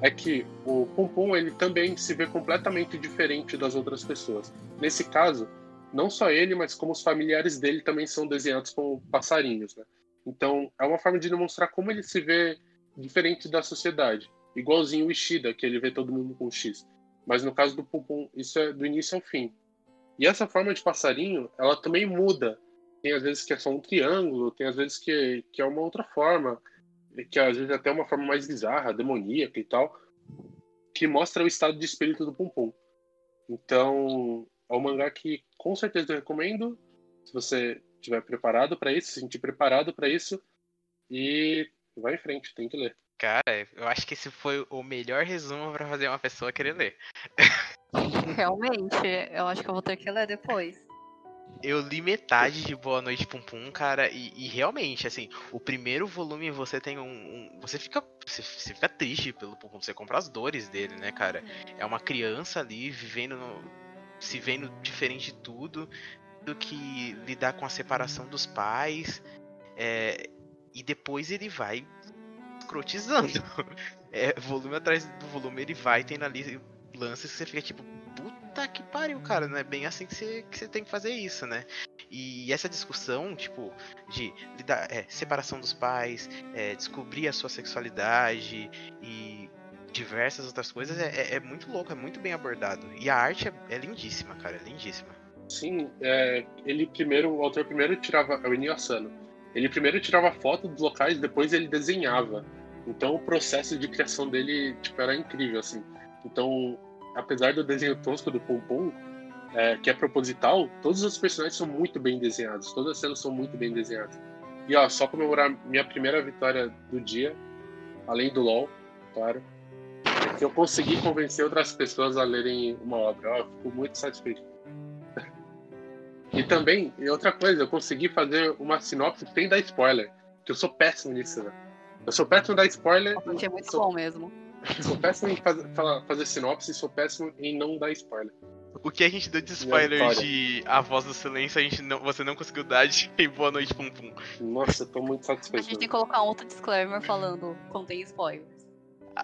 é que o Pum Pum ele também se vê completamente diferente das outras pessoas. Nesse caso, não só ele, mas como os familiares dele também são desenhados como passarinhos, né? Então, é uma forma de demonstrar como ele se vê diferente da sociedade. Igualzinho o Ishida, que ele vê todo mundo com X. Mas no caso do Pum isso é do início ao fim. E essa forma de passarinho, ela também muda. Tem às vezes que é só um triângulo, tem às vezes que, que é uma outra forma, que às vezes até é uma forma mais bizarra, demoníaca e tal, que mostra o estado de espírito do Pum Pum. Então, é um mangá que com certeza eu recomendo, se você estiver preparado para isso, se sentir preparado para isso, e vai em frente, tem que ler. Cara, eu acho que esse foi o melhor resumo pra fazer uma pessoa querer ler. Realmente, eu acho que eu vou ter que ler depois. Eu li metade de Boa Noite Pum Pum, cara, e, e realmente, assim, o primeiro volume você tem um. um- você fica. Você, você fica triste pelo Pum Pum, você compra as dores dele, né, cara? É uma criança ali vivendo. no- se vendo diferente de tudo, do que lidar com a separação dos pais. é, e depois ele vai escrotizando. É, volume atrás do volume, ele vai tendo ali lances que você fica tipo, puta que pariu, cara, não é bem assim que você, que você tem que fazer isso, né? E essa discussão, tipo, de lidar, é, separação dos pais, é, descobrir a sua sexualidade e diversas outras coisas é, é- é muito louco, é muito bem abordado. E a arte é, é lindíssima, cara, é lindíssima. Sim, é, ele primeiro, o autor primeiro tirava, é o Inio Asano. Ele primeiro tirava foto dos locais, depois ele desenhava. Então o processo de criação dele, tipo, era incrível, assim. Então, apesar do desenho tosco do Pum, é, que é proposital, todos os personagens são muito bem desenhados, todas as cenas são muito bem desenhadas. E ó, só comemorar minha primeira vitória do dia, além do LoL, claro, é que eu consegui convencer outras pessoas a lerem uma obra. Ó, eu fico muito satisfeito. E também, e outra coisa, eu consegui fazer uma sinopse sem dar spoiler. Que eu sou péssimo nisso, né? Eu sou péssimo em dar spoiler. Porque é muito sou, bom mesmo. sou péssimo em faz- fala- fazer sinopse e sou péssimo em não dar spoiler. O que a gente deu de spoiler de A Voz do Silêncio, a gente não, você não conseguiu dar de Boa Noite Pum Pum. Nossa, eu tô muito A satisfeito. gente tem que colocar um outro disclaimer falando contém spoilers.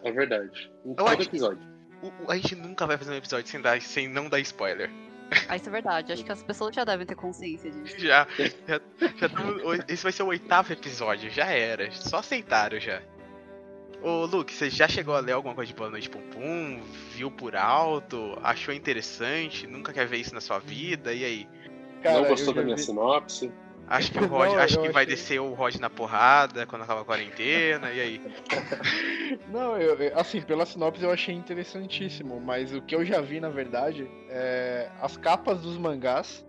É verdade. Em Eu todo acho- episódio. O- o- a gente nunca vai fazer um episódio sem, dar, sem não dar spoiler. Ah, isso é verdade. Acho que as pessoas já devem ter consciência disso. Já, já, já tamo- esse vai ser o oitavo episódio, já era. Só aceitaram já. Ô Luke, você já chegou a ler alguma coisa de Boa Noite Pum Pum? Viu por alto? Achou interessante? Nunca quer ver isso na sua vida? E aí? Cara, não gostou da minha vi- sinopse? Acho que o Rod, Não, acho que vai achei- descer o Rod na porrada quando acabar a quarentena, e aí? Não, eu, assim, pela sinopse eu achei interessantíssimo, mas o que eu já vi, na verdade, é as capas dos mangás.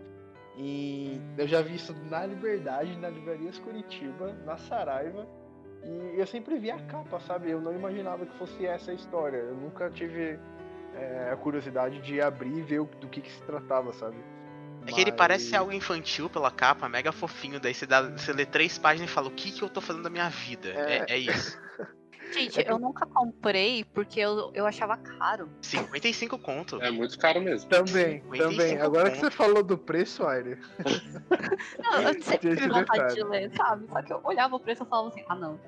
E eu já vi isso na Liberdade, na Livrarias Curitiba, na Saraiva. E eu sempre vi a capa, sabe? Eu não imaginava que fosse essa a história. Eu nunca tive é, a curiosidade de abrir e ver do que, que se tratava, sabe? É que ele Mas- parece ser algo infantil pela capa, mega fofinho. Daí você, dá, você lê três páginas e fala: O que, que eu tô fazendo da minha vida? É, É. é isso. Gente, É que- eu nunca comprei porque eu, eu achava caro. 55 conto. É muito caro mesmo. Também, 55 também. Agora que conto. você falou do preço, Aire, Não, eu sempre tive vontade detalhe. de ler, sabe? Só que eu olhava o preço e falava assim, ah não.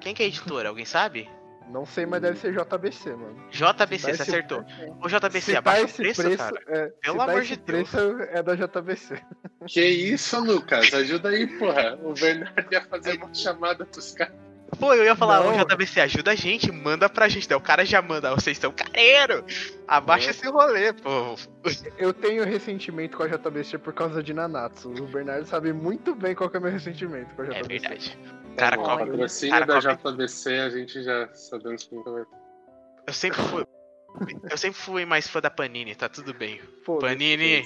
Quem que é a editora? Alguém sabe? Não sei, mas deve ser JBC, mano. JBC, você acertou. Ô JBC, Se tá abaixa o esse preço, preço, cara. é, Pelo amor esse de Deus. preço é da JBC. Que isso, Lucas? Ajuda aí, porra. O Bernardo ia fazer uma chamada pros caras. Pô, eu ia falar, ô Não. JBC, ajuda a gente, manda pra gente. Daí o cara já manda, vocês estão careiro. Abaixa É. esse rolê, pô. Eu tenho ressentimento com a JBC por causa de Nanatsu. O Bernardo sabe muito bem qual que é o meu ressentimento com a JBC. É verdade. Cara, Tá bom, cobra- patrocínio cara, da cobra- JBC, a gente já sabemos que nunca vai Eu sempre fui. Eu sempre fui mais fã da Panini, tá tudo bem. Foda-se. Panini!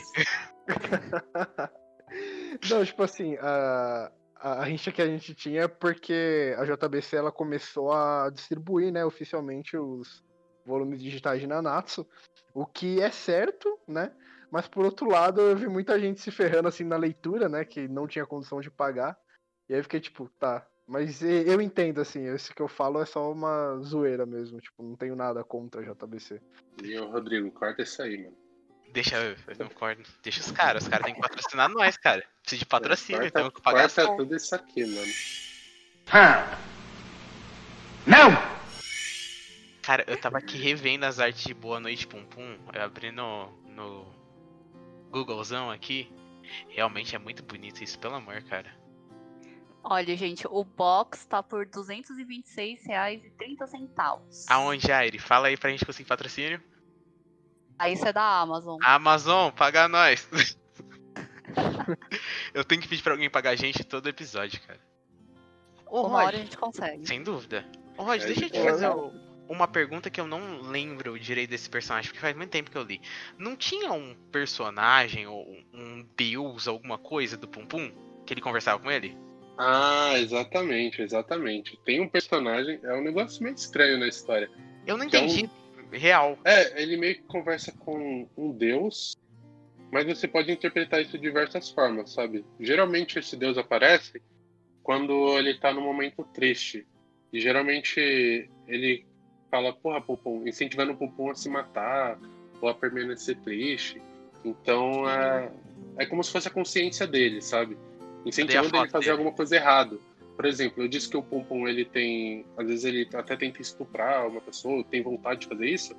Não, tipo assim, a, a, a rixa que a gente tinha é porque a JBC ela começou a distribuir, né, oficialmente os volumes digitais de Nanatsu, o que é certo, né? Mas por outro lado, eu vi muita gente se ferrando assim na leitura, né, que não tinha condição de pagar. E aí eu fiquei tipo, tá, mas eu entendo assim, esse que eu falo é só uma zoeira mesmo, tipo, não tenho nada contra a JBC. E o Rodrigo, corta isso aí, mano. Deixa eu, não corto. Deixa os caras, os caras têm que patrocinar nós, cara. Precisa de patrocínio, corta, então eu pagar corta tudo isso aqui, mano. Não! Cara, eu tava aqui revendo as artes de Boa Noite Pum Pum. Eu abri no, no Googlezão aqui. Realmente é muito bonito isso, pelo amor, cara. Olha, gente, o box tá por R$ 226,30. Aonde, Aire? Fala aí pra gente conseguir patrocínio. Aí isso é da Amazon. Amazon, paga nós. eu tenho que pedir pra alguém pagar a gente todo episódio, cara. Ô, Uma hora Rod, a gente consegue. sem dúvida. Ô, Rod, É, deixa eu te é. fazer o- uma pergunta que eu não lembro direito desse personagem, porque faz muito tempo que eu li. Não tinha um personagem ou um deus, alguma coisa do Pum Pum? Que ele conversava com ele? Ah, exatamente, exatamente. Tem um personagem, é um negócio meio estranho na história. Eu não Que é um- entendi. Real. É, ele meio que conversa com um deus Mas você pode interpretar isso de diversas formas, sabe? Geralmente esse Deus aparece quando ele tá num momento triste. E geralmente ele fala, porra, Pupum, incentivando o Pupum a se matar ou a permanecer triste. Então é, é como se fosse a consciência dele, sabe? Incentivando ele a fazer alguma coisa errada. Por exemplo, eu disse que o Pum Pum ele tem. Às vezes ele até tenta estuprar uma pessoa, tem vontade de fazer isso.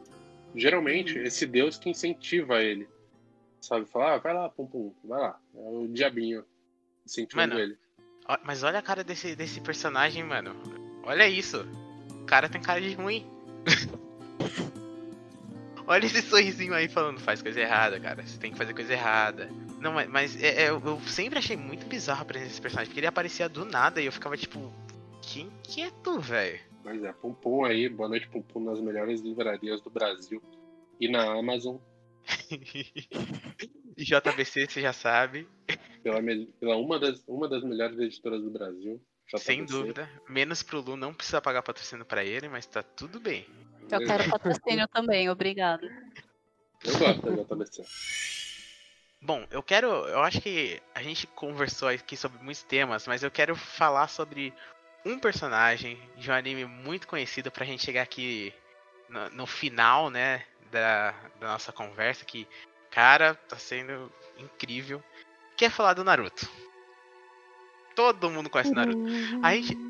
Geralmente, uhum. esse Deus que incentiva ele. Sabe? Falar, ah, vai lá, Pum Pum, vai lá. É o diabinho incentivando mano, ele. Mas olha a cara desse, desse personagem, mano. Olha isso. O cara tem cara de ruim. olha esse sorrisinho aí falando, faz coisa errada, cara. Você tem que fazer coisa errada. Não, mas, mas é, é, eu sempre achei muito bizarro a presença desse personagem, porque ele aparecia do nada e eu ficava tipo, quem que é tu, velho? Mas é, Pum Pum aí, boa noite Pum Pum nas melhores livrarias do Brasil e na Amazon. e JBC, você já sabe. Pela, pela uma, das, uma das melhores editoras do Brasil. JBC. Sem dúvida. Menos pro Lu, não precisa pagar patrocínio para ele, mas tá tudo bem. Eu quero patrocínio também, obrigado. Eu gosto da JBC. Bom, eu quero. Eu acho que a gente conversou aqui sobre muitos temas, mas eu quero falar sobre um personagem de um anime muito conhecido pra gente chegar aqui no, no final, né, da, da, nossa conversa, que, cara, tá sendo incrível. Que é falar do Naruto. Todo mundo conhece Naruto. A gente.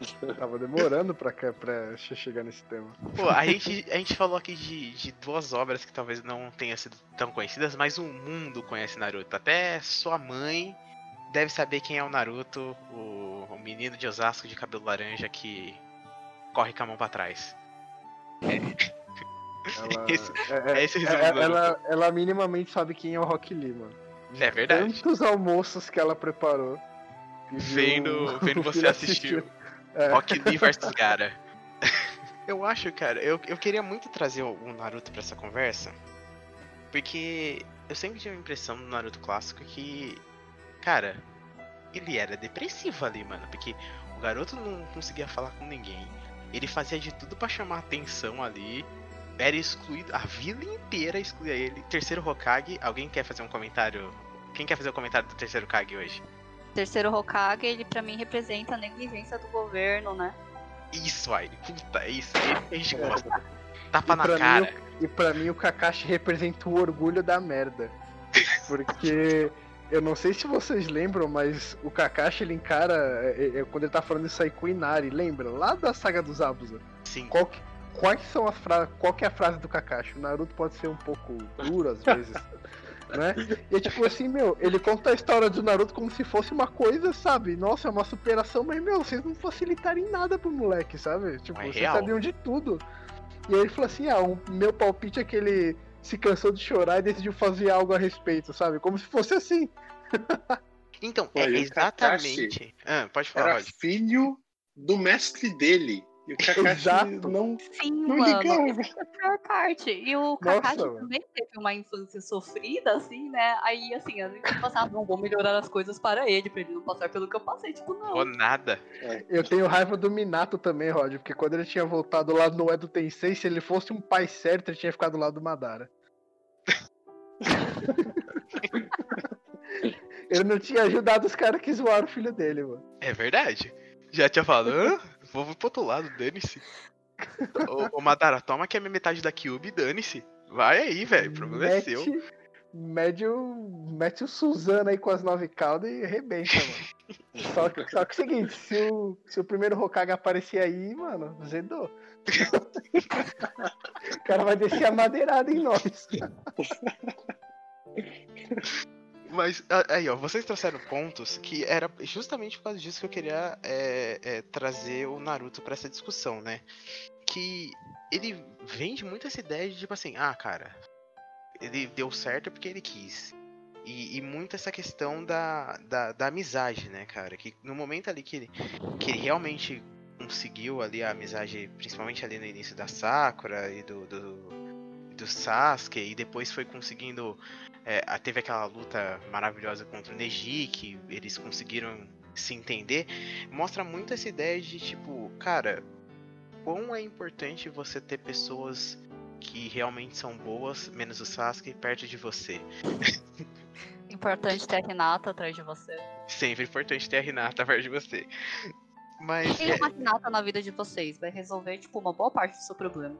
Tava demorando pra, pra chegar nesse tema. Pô, a gente, a gente falou aqui de, de duas obras que talvez não tenham sido tão conhecidas, mas o mundo conhece Naruto. Até sua mãe deve saber quem é o Naruto, o, o menino de Osasco de cabelo laranja que corre com a mão pra trás. É. Ela, esse, é, é, esse é, ela, ela minimamente sabe quem é o Rock Lee, mano. É verdade. Tantos almoços que ela preparou. Vendo, vendo você assistir é. Rock Lee vs Gara. eu acho, cara, eu, eu queria muito trazer o Naruto pra essa conversa. Porque eu sempre tive a impressão no Naruto clássico que, cara, ele era depressivo ali, mano. Porque o garoto não conseguia falar com ninguém. Ele fazia de tudo para chamar atenção ali. Era excluído, a vila inteira excluía ele. Terceiro Hokage, alguém quer fazer um comentário? Quem quer fazer o um comentário do terceiro Hokage hoje? Terceiro Hokage, ele para mim representa a negligência do governo, né? Isso, aí, puta, é isso, a gente gosta. Tapa na cara. Mim, e pra mim o Kakashi representa o orgulho da merda. Porque eu não sei se vocês lembram, mas o Kakashi ele encara. É, é, quando ele tá falando isso aí com o Inari, lembra? Lá da saga dos Abusa. Sim. Qual que, quais são as frases. Qual que é a frase do Kakashi? O Naruto pode ser um pouco duro às vezes. né? E é tipo assim, meu, ele conta a história do Naruto como se fosse uma coisa, sabe? Nossa, é uma superação, mas, meu, vocês não facilitaram em nada pro moleque, sabe? Tipo, é vocês real. sabiam de tudo. E aí ele falou assim: ah, o meu palpite é que ele se cansou de chorar e decidiu fazer algo a respeito, sabe? Como se fosse assim. Então, é exatamente. Ah, pode falar. Era filho do mestre dele. E o Kakashi Exato. não, Sim, não mano, ligava. Essa é a pior parte. E o Kakashi Nossa, também teve uma infância sofrida, assim, né? Aí, assim, a gente passava, não, vou melhorar as coisas para ele, pra ele não passar pelo que eu passei. Tipo, não. Ou nada. É. Eu tenho raiva do Minato também, Rod, porque quando ele tinha voltado lá no Edo Tensei, se ele fosse um pai certo, ele tinha ficado do lado do Madara. ele não tinha ajudado os caras que zoaram o filho dele, mano. É verdade. Já tinha falado, Hã? Vou pro outro lado, dane-se. ô, ô, Madara, toma que é metade da Cube, dane-se. Vai aí, velho, o problema é seu. Mete o, mete o Suzano aí com as nove caudas e arrebenta, mano. só, que, só que é o seguinte, se o, se o primeiro Hokage aparecer aí, mano, zedou. o cara vai descer a madeirada em nós. Mas aí, ó, vocês trouxeram pontos que era justamente por causa disso que eu queria é, é, trazer o Naruto para essa discussão, né? Que ele vende muito essa ideia de tipo assim, ah, cara, ele deu certo porque ele quis. E, e muito essa questão da, da, da, amizade, né, cara? Que no momento ali que ele, que ele realmente conseguiu ali a amizade, principalmente ali no início da Sakura e do, do, do Sasuke, e depois foi conseguindo é, teve aquela luta maravilhosa contra o Neji, que eles conseguiram se entender, mostra muito essa ideia de tipo, cara, quão é importante você ter pessoas que realmente são boas, menos o Sasuke, perto de você. Importante ter a Renata atrás de você. Sempre importante ter a Renata perto de você. Mas. Tem é- uma Renata na vida de vocês, vai resolver, tipo, uma boa parte do seu problema.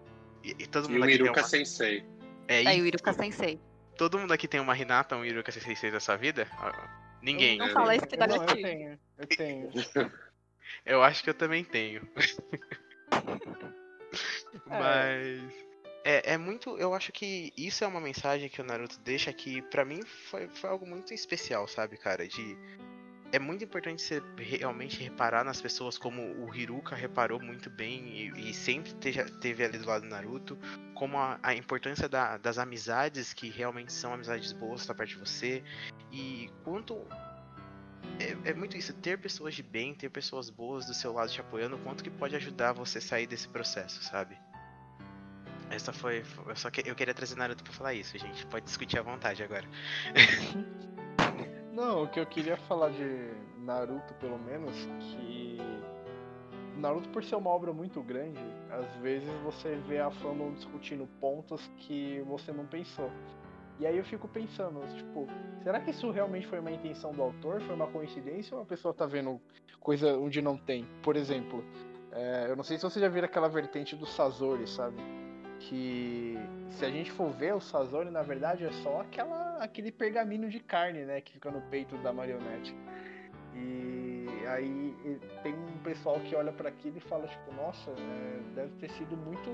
E, e todo E mundo o aqui tem Iruka uma. Sensei. É, e Aí o Iruka Sensei. todo mundo aqui tem uma Renata, um Iruka Sensei da sua vida? Ah, Ninguém. Não né? fala isso que dá Não, eu gatilho. tenho, eu tenho. Eu acho que eu também tenho. Mas. É, é muito. Eu acho que isso é uma mensagem que o Naruto deixa que, pra mim, foi, foi algo muito especial, sabe, cara? De. É muito importante você realmente reparar nas pessoas como o Hiruka reparou muito bem e, e sempre teve ali do lado do Naruto, como a, a importância da- das amizades que realmente são amizades boas pra perto de você e quanto é, é muito isso, ter pessoas de bem, ter pessoas boas do seu lado te apoiando, quanto que pode ajudar você a sair desse processo, sabe? Essa foi. Eu só que, eu queria trazer Naruto pra falar isso, gente. Pode discutir à vontade agora. Não, o que eu queria falar de Naruto, pelo menos, que Naruto, por ser uma obra muito grande, às vezes você vê a fandom discutindo pontos que você não pensou. E aí eu fico pensando, tipo, será que isso realmente foi uma intenção do autor? Foi uma coincidência ou a pessoa tá vendo coisa onde não tem? Por exemplo, é, eu não sei se você já viram aquela vertente do Sazori, sabe? Que se a gente for ver, o Sazori, na verdade, é só aquela, aquele pergaminho de carne, né? Que fica no peito da marionete. E aí tem um pessoal que olha para aquilo e fala, tipo, nossa, é, deve ter sido muito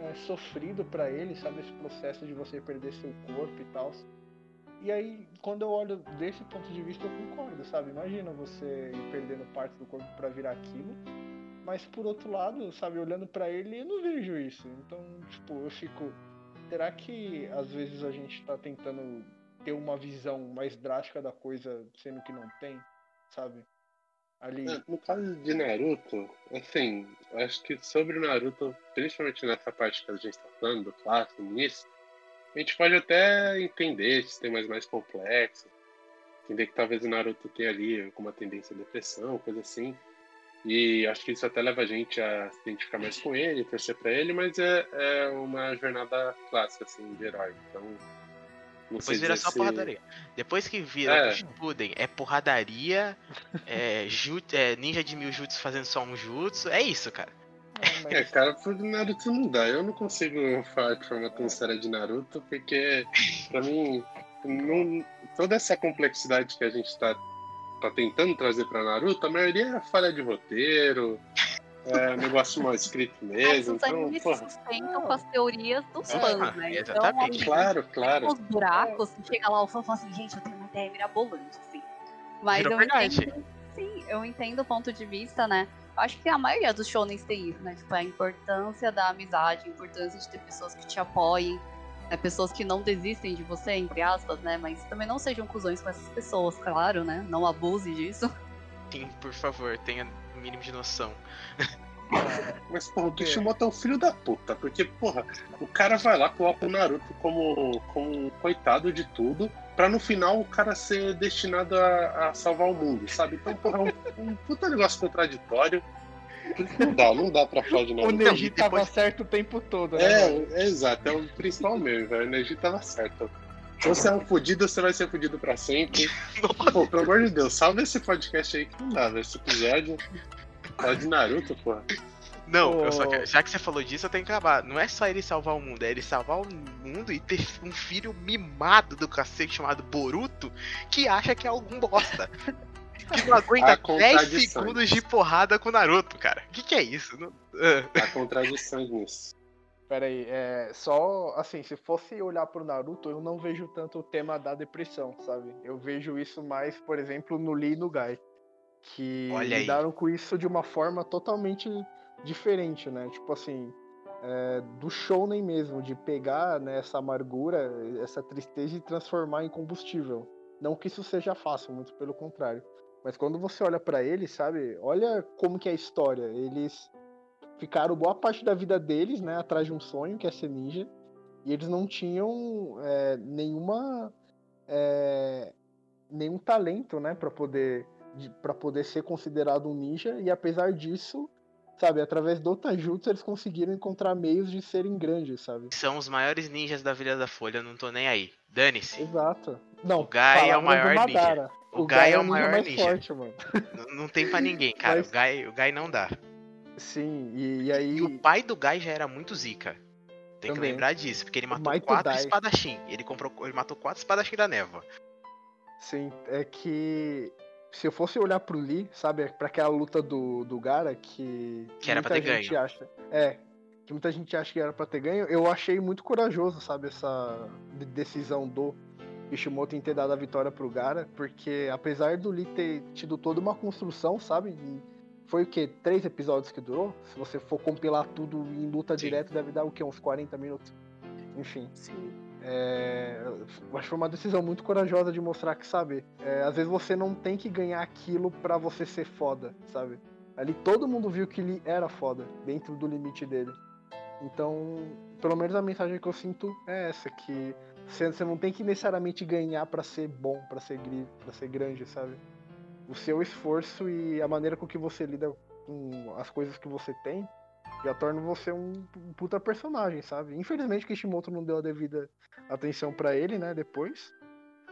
é, sofrido para ele, sabe? Esse processo de você perder seu corpo e tal. E aí, quando eu olho desse ponto de vista, eu concordo, sabe? Imagina você ir perdendo parte do corpo para virar aquilo. Mas por outro lado, sabe, olhando pra ele, eu não vejo isso. Então, tipo, eu fico. Será que às vezes a gente tá tentando ter uma visão mais drástica da coisa, sendo que não tem, sabe? Ali. É, No caso de Naruto, assim, acho que sobre Naruto, principalmente nessa parte que a gente tá falando, do clássico, início, a gente pode até entender esses temas mais complexos, entender que talvez o Naruto tenha ali alguma tendência à depressão, coisa assim. E acho que isso até leva a gente a se identificar mais com ele, torcer pra ele, mas é, é uma jornada clássica, assim, de herói. Então. Não sei Depois vira só se- porradaria. Depois que vira É. o Shippuden, é porradaria, é, jut- é ninja de mil jutsu fazendo só um jutsu. É isso, cara. Não, É, mas- cara, pro Naruto não dá. Eu não consigo falar de forma tão séria de Naruto, porque pra mim, não- toda essa complexidade que a gente tá, tá tentando trazer pra Naruto, a maioria é falha de roteiro, é um negócio mal escrito mesmo. Os Então, animes se porra, sustentam com as teorias dos É, fãs, né? Então, exatamente. ali, claro, claro. os buracos, chega lá o fã e fala assim, gente, eu tenho uma ideia mirabolante, assim. Mas Virou eu verdade. entendo, sim, eu entendo o ponto de vista, né? Eu Acho que a maioria dos shonens tem isso, né? Tipo, a importância da amizade, a importância de ter pessoas que te apoiem, né? pessoas que não desistem de você, entre aspas, né? Mas também não sejam cuzões com essas pessoas, claro, né? Não abuse disso. Sim, por favor, tenha o mínimo de noção. Mas, porra, o? Kishimoto é um filho da puta, porque, porra, o cara vai lá, coloca o Naruto como, como coitado de tudo, pra no final o cara ser destinado a, a salvar o mundo, sabe? Então, porra, é um, um puta negócio contraditório. Não dá, não dá pra falar de O Naruto. Neji e depois- tava certo o tempo todo, né? É, é exato, é o principal mesmo, velho. O Neji tava certo. Se você é um fudido, você vai ser fudido pra sempre. Pô, pelo amor de Deus, salve esse podcast aí que não dá, velho. Esse episódio. Fala de Naruto, porra. Não, eu só quero- já que você falou disso, eu tenho que acabar. Não é só ele salvar o mundo, é ele salvar o mundo e ter um filho mimado do cacete chamado Boruto que acha que é algum bosta. Que não aguenta Há 10 contradições. segundos de porrada com o Naruto, cara. O que, que é isso? Não- Ah. Há contradições nisso. Pera aí, é, só assim, se fosse olhar pro Naruto, eu não vejo tanto o tema da depressão, sabe? Eu vejo isso mais, por exemplo, no Lee e no Gai. Que Olha aí. lidaram com isso de uma forma totalmente diferente, né? Tipo assim, é, do shounen mesmo, de pegar né, essa amargura, essa tristeza e transformar em combustível. Não que isso seja fácil, muito pelo contrário. Mas quando você olha pra eles, sabe? Olha como que é a história. Eles ficaram boa parte da vida deles, né, atrás de um sonho, que é ser ninja, e eles não tinham é, nenhuma é, nenhum talento, né, para poder para poder ser considerado um ninja, e apesar disso, sabe, através do Tajutsu eles conseguiram encontrar meios de serem grandes, sabe? São os maiores ninjas da Vila da Folha, não tô nem aí. Dane-se. Exato. Não, O Gai é o maior ninja. Madara. O Gai é o ninja maior mais ninja. forte, mano. N- Não tem pra ninguém, cara. Mas- O, Gai, o Gai não dá. Sim, e, e aí. E o pai do Gai já era muito zica. Tem que Também. lembrar disso, porque ele matou quatro Dai. espadachim. Ele comprou, ele matou quatro espadachim da névoa. Sim, é que se eu fosse olhar pro Lee, sabe, pra aquela luta do, do Gara que. Que era pra muita ter gente ganho. Acha, é, que muita gente acha que era pra ter ganho, eu achei muito corajoso, sabe, essa de- decisão do Kishimoto em ter dado a vitória pro Gara, porque apesar do Lee ter tido toda uma construção, sabe, e foi o que? Três episódios que durou? Se você for compilar tudo em luta Sim. direta, deve dar o quê? Uns 40 minutos. Enfim. Sim. É, acho que foi uma decisão muito corajosa de mostrar que, sabe, é, às vezes você não tem que ganhar aquilo pra você ser foda, sabe? Ali todo mundo viu que ele era foda, dentro do limite dele. Então, pelo menos a mensagem que eu sinto é essa, que você, você não tem que necessariamente ganhar pra ser bom, pra ser, pra ser grande, sabe? O seu esforço e a maneira com que você lida com as coisas que você tem já torna você um, um puta personagem, sabe? Infelizmente Kishimoto não deu a devida atenção pra ele, né, depois.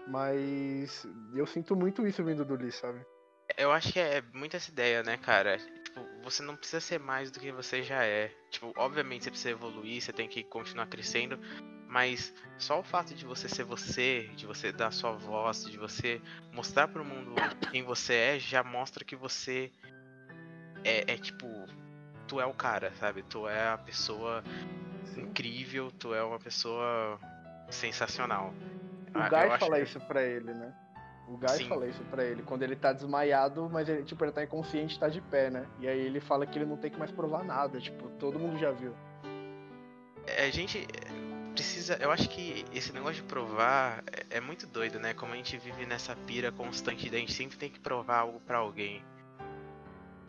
Mas eu sinto muito isso vindo do Lee, sabe? Eu acho que é muito essa ideia, né, cara? Tipo, você não precisa ser mais do que você já é. Tipo, obviamente você precisa evoluir, você tem que continuar crescendo, mas só o fato de você ser você, de você dar sua voz, de você mostrar pro mundo quem você é, já mostra que você é, é tipo, tu é o cara, sabe? Tu é a pessoa incrível, tu é uma pessoa sensacional. O Ah, Guy fala que- isso pra ele, né? O Guy Sim. fala isso pra ele, quando ele tá desmaiado, mas ele, tipo, ele tá inconsciente tá de pé, né? E aí ele fala que ele não tem que mais provar nada, tipo, todo mundo já viu. É, a gente precisa. Eu acho que esse negócio de provar é, é muito doido, né? Como a gente vive nessa pira constante, da gente sempre tem que provar algo pra alguém.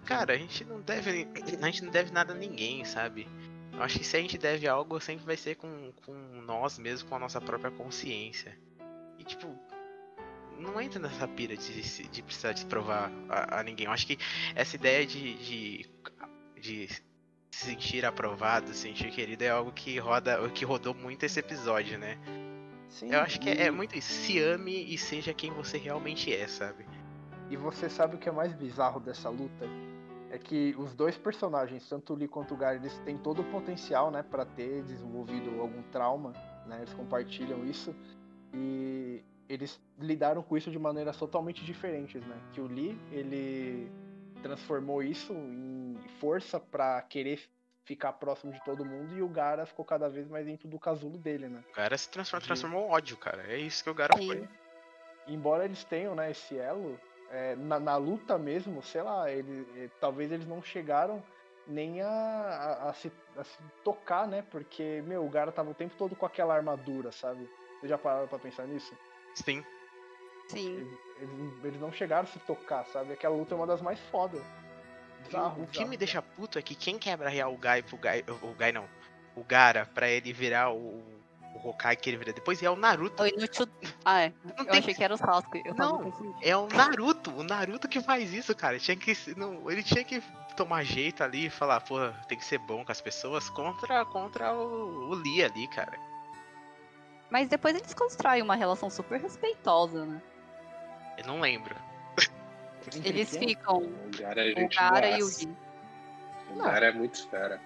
Cara, a gente não deve. A gente não deve nada a ninguém, sabe? Eu acho que se a gente deve algo, sempre vai ser com, com nós mesmos, com a nossa própria consciência. E tipo. Não entra nessa pira de, de precisar de provar a, a ninguém. Eu acho que essa ideia de, de, de se sentir aprovado, se sentir querido é algo que roda, que rodou muito esse episódio, né? Sim, Eu acho que é, é muito isso. Se ame e seja quem você realmente é, sabe? E você sabe o que é mais bizarro dessa luta? É que os dois personagens, tanto o Lee quanto o Guy, eles têm todo o potencial, né, para ter desenvolvido algum trauma, né? Eles compartilham isso e eles lidaram com isso de maneiras totalmente diferentes, né? Que o Lee, ele transformou isso em força pra querer ficar próximo de todo mundo e o Gara ficou cada vez mais dentro do casulo dele, né? O cara se transforma, transformou em ódio, cara. É isso que o Sim. foi. embora eles tenham né, esse elo, é, na, na luta mesmo, sei lá, ele, é, talvez eles não chegaram nem a, a- a se, a se tocar, né? Porque, meu, o Gara tava o tempo todo com aquela armadura, sabe? Vocês já pararam pra pensar nisso? Sim. Sim. Eles, eles- eles não chegaram a se tocar, sabe? Aquela luta é uma das mais fodas. Bizarro, o que me deixa puto é que quem quebra real o Gai pro Gai. O Gai não. O Gara pra ele virar o. O Hokage que ele vira depois é o Naruto. O inútil. Ah, é. Não Eu tem achei que era o Sasuke. Eu tava Não. É o Naruto, o Naruto que faz isso, cara. Tinha que, não, ele tinha que tomar jeito ali e falar, pô, tem que ser bom com as pessoas contra, contra o, o Lee ali, cara. Mas depois eles constroem uma relação super respeitosa, né? Eu não lembro. Eles quem? ficam, O cara é o cara e o. Lee. O cara é muito fera.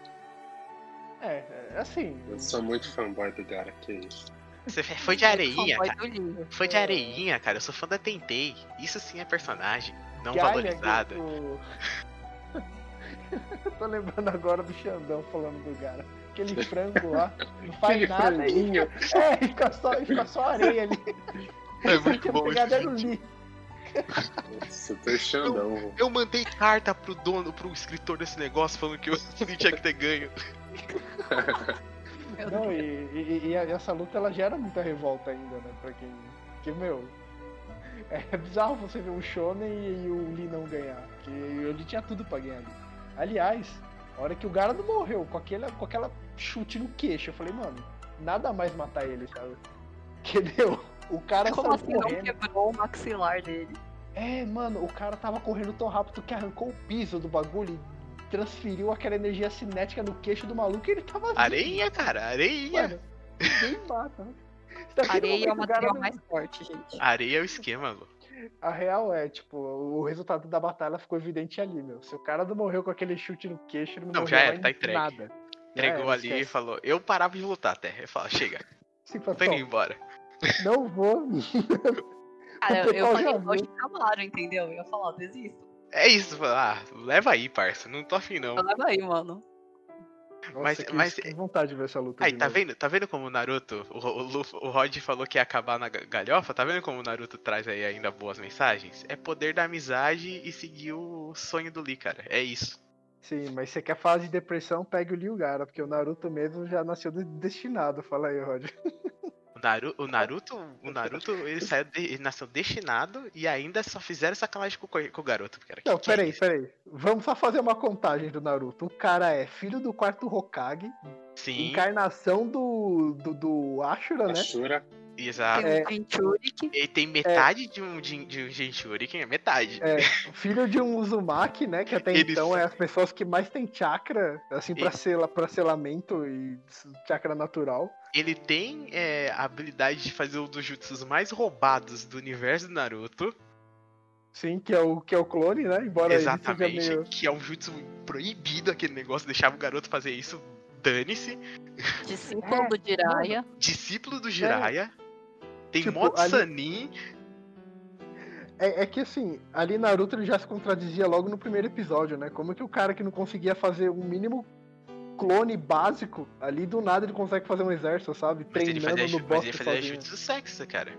É, é assim. Eu sou muito fanboy do cara, que isso. Você foi de areinha, cara. Foi de areinha, cara. Eu sou fã da Tentei. Isso sim é personagem, não Que, ai, valorizada. né, Eu tô lembrando agora do Xandão falando do Gara. Aquele frango lá, não faz Aquele nada. franguinho. É, fica só, fica só areia ali. É Você tinha pegado era o Lee. Nossa, eu Xandão. Eu mandei carta pro dono, pro escritor desse negócio falando que o Lee tinha que ter ganho. Não, e, e- e essa luta ela gera muita revolta ainda, né? Pra quem. Que, meu. É bizarro você ver o Shonen e, e o Lee não ganhar. Que o Lee tinha tudo pra ganhar ali. Aliás, a hora que o Gara não morreu, com, aquele, com aquela chute no queixo, eu falei, mano, nada mais matar ele, sabe? Que deu. O cara Como assim não correndo. quebrou o maxilar dele? É, mano, o cara tava correndo tão rápido que arrancou o piso do bagulho transferiu aquela energia cinética no queixo do maluco e ele tava. Areia, cara, areia. Mano, ninguém mata. né? Tá Areia é o material não- mais forte, gente. Areia é o esquema, Lu. A real é, tipo, o resultado da batalha ficou evidente ali, meu. Se o cara não morreu com aquele chute no queixo, ele não, Não, morreu já era, tá entregue. nada. Entregou era, ali e falou, eu parava de lutar até. Ele fala, chega, Sim, tô indo embora. não vou. Cara, eu falei, viu. acabaram, entendeu? Eu ia falar, desisto. É isso, ah, leva aí, parça, não tô afim não. Leva aí, mano. Nossa, Mas- que, mas- que vontade de ver essa luta. Aí, tá novo. vendo? Tá vendo como o Naruto, o, o, o Rod falou que ia acabar na ga- galhofa? Tá vendo como o Naruto traz aí ainda boas mensagens? É poder da amizade e seguir o sonho do Lee, cara. É isso. Sim, mas você quer fase de depressão, pegue o Liu Gara, porque o Naruto mesmo já nasceu de- destinado. Fala aí, Rod. O, Naru, o Naruto, o Naruto, ele saiu, de- ele nasceu destinado e ainda só fizeram sacanagem com, com o garoto, cara. Não, Que que é peraí, peraí. Vamos só fazer uma contagem do Naruto. O cara é filho do quarto Hokage, Sim, encarnação do, do, do Ashura, né? Ashura. Exato. Tem É. um Jinchuriki. Ele tem metade de um de, de um Jinchuriken, é metade. É, filho de um Uzumaki, né? Que até Ele então só- é as pessoas que mais têm chakra, assim, pra, Ele- sela, pra selamento e chakra natural. Ele tem é, a habilidade de fazer um dos jutsus mais roubados do universo do Naruto. Sim, que é o, que é o clone, né? Embora Exatamente. meio. Que é um jutsu proibido aquele negócio, deixava o garoto fazer isso. Dane-se. Discípulo É, do Jiraiya. Discípulo do Jiraiya. Tem Tipo, Mod ali- Sanin. É, é que assim, ali Naruto ele já se contradizia logo no primeiro episódio, né? Como que o cara que não conseguia fazer um mínimo clone básico, ali do nada ele consegue fazer um exército, sabe? Mas ele Treinando fazia, no mas bosque ele fazia jutsu sexo, cara.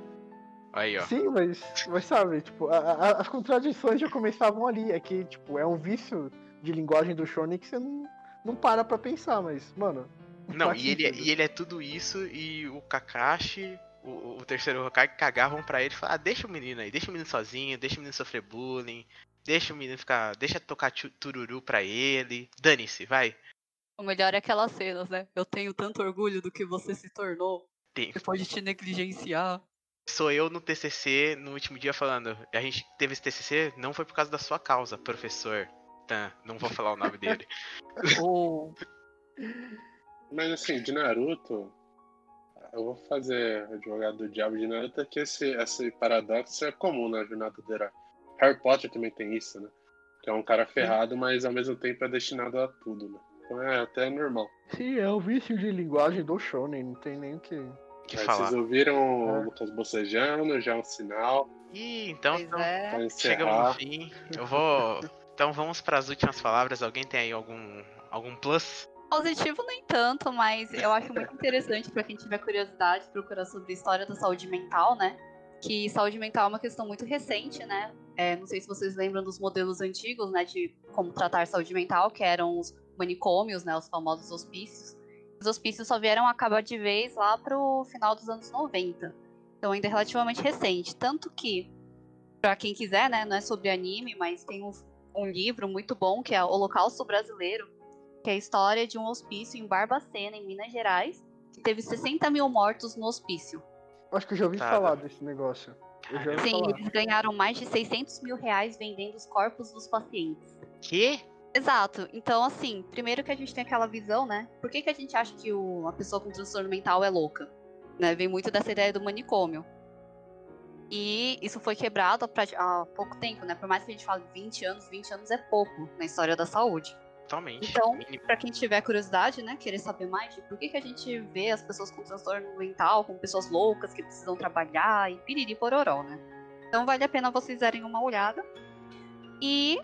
Aí, ó. Sim, mas, mas sabe, tipo, a- a- as contradições já começavam ali. É que, tipo, é um vício de linguagem do Shonen que você não, não para pra pensar, mas, mano. Não, faz e ele, é- e ele é tudo isso e o Kakashi, o, o terceiro Hokage, cagavam pra ele e falavam, ah, deixa o menino aí, deixa o menino sozinho, deixa o menino sofrer bullying, deixa o menino ficar, deixa tocar tu- tururu pra ele, dane-se, vai. O melhor é aquelas cenas, né? Eu tenho tanto orgulho do que você se tornou Tem- depois de te negligenciar. Sou eu no TCC no último dia falando, a gente teve esse TCC, não foi por causa da sua causa, professor. Tan, não vou falar o nome dele. Ou Mas assim, de Naruto, eu vou fazer advogado do diabo de Naruto, que esse, esse paradoxo é comum na jornada do herói. Harry Potter também tem isso, né? Que é um cara ferrado, mas ao mesmo tempo é destinado a tudo, né? Então é até normal. Sim, é o vício de linguagem do Shonen, não tem nem o que. que falar. vocês ouviram o É. Lucas bocejando, já é um sinal E então, então é. chegamos no encerrar. fim. Eu vou. Então vamos para as últimas palavras. Alguém tem aí algum algum plus? Positivo nem tanto, mas eu acho muito interessante pra quem tiver curiosidade procurar sobre a história da saúde mental, né? Que saúde mental é uma questão muito recente, né? É, não sei se vocês lembram dos modelos antigos, né? De como tratar saúde mental, que eram os manicômios, né? Os famosos hospícios. Os hospícios só vieram acabar de vez lá pro final dos anos 90. Então ainda é relativamente recente. Tanto que, pra quem quiser, né? Não é sobre anime, mas tem um, um livro muito bom que é Holocausto Brasileiro que é a história de um hospício em Barbacena, em Minas Gerais, que teve 60 mil mortos no hospício. Acho que eu já ouvi Tá, falar desse negócio. Eu já ouvi Sim, falar. eles ganharam mais de 600 mil reais vendendo os corpos dos pacientes. Que? Exato. Então, assim, primeiro que a gente tem aquela visão, né? Por que, que a gente acha que o- uma pessoa com transtorno mental é louca? Né? Vem muito dessa ideia do manicômio. E isso foi quebrado há pouco tempo, né? Por mais que a gente fale 20 anos, 20 anos é pouco na história da saúde. Totalmente. Então, Pra quem tiver curiosidade, né, querer saber mais de por que, que a gente vê as pessoas com transtorno mental, como pessoas loucas que precisam trabalhar e piriri pororó, né? Então vale a pena vocês darem uma olhada. E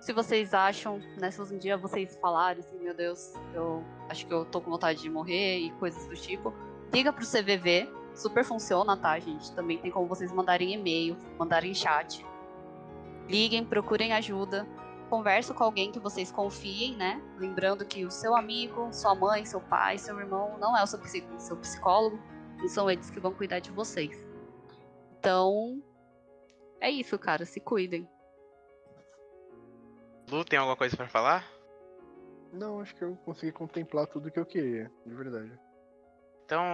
se vocês acham, né, se um dia vocês falarem assim, meu Deus, eu acho que eu tô com vontade de morrer e coisas do tipo, liga pro CVV, super funciona, tá, gente? Também tem como vocês mandarem e-mail, mandarem chat. Liguem, procurem ajuda conversa com alguém que vocês confiem, né? Lembrando que o seu amigo, sua mãe, seu pai, seu irmão não é o seu, psi- seu psicólogo, não são eles que vão cuidar de vocês. Então, é isso, cara. Se cuidem. Lu, tem alguma coisa pra falar? Não, acho que eu consegui contemplar tudo que eu queria, de verdade. Então,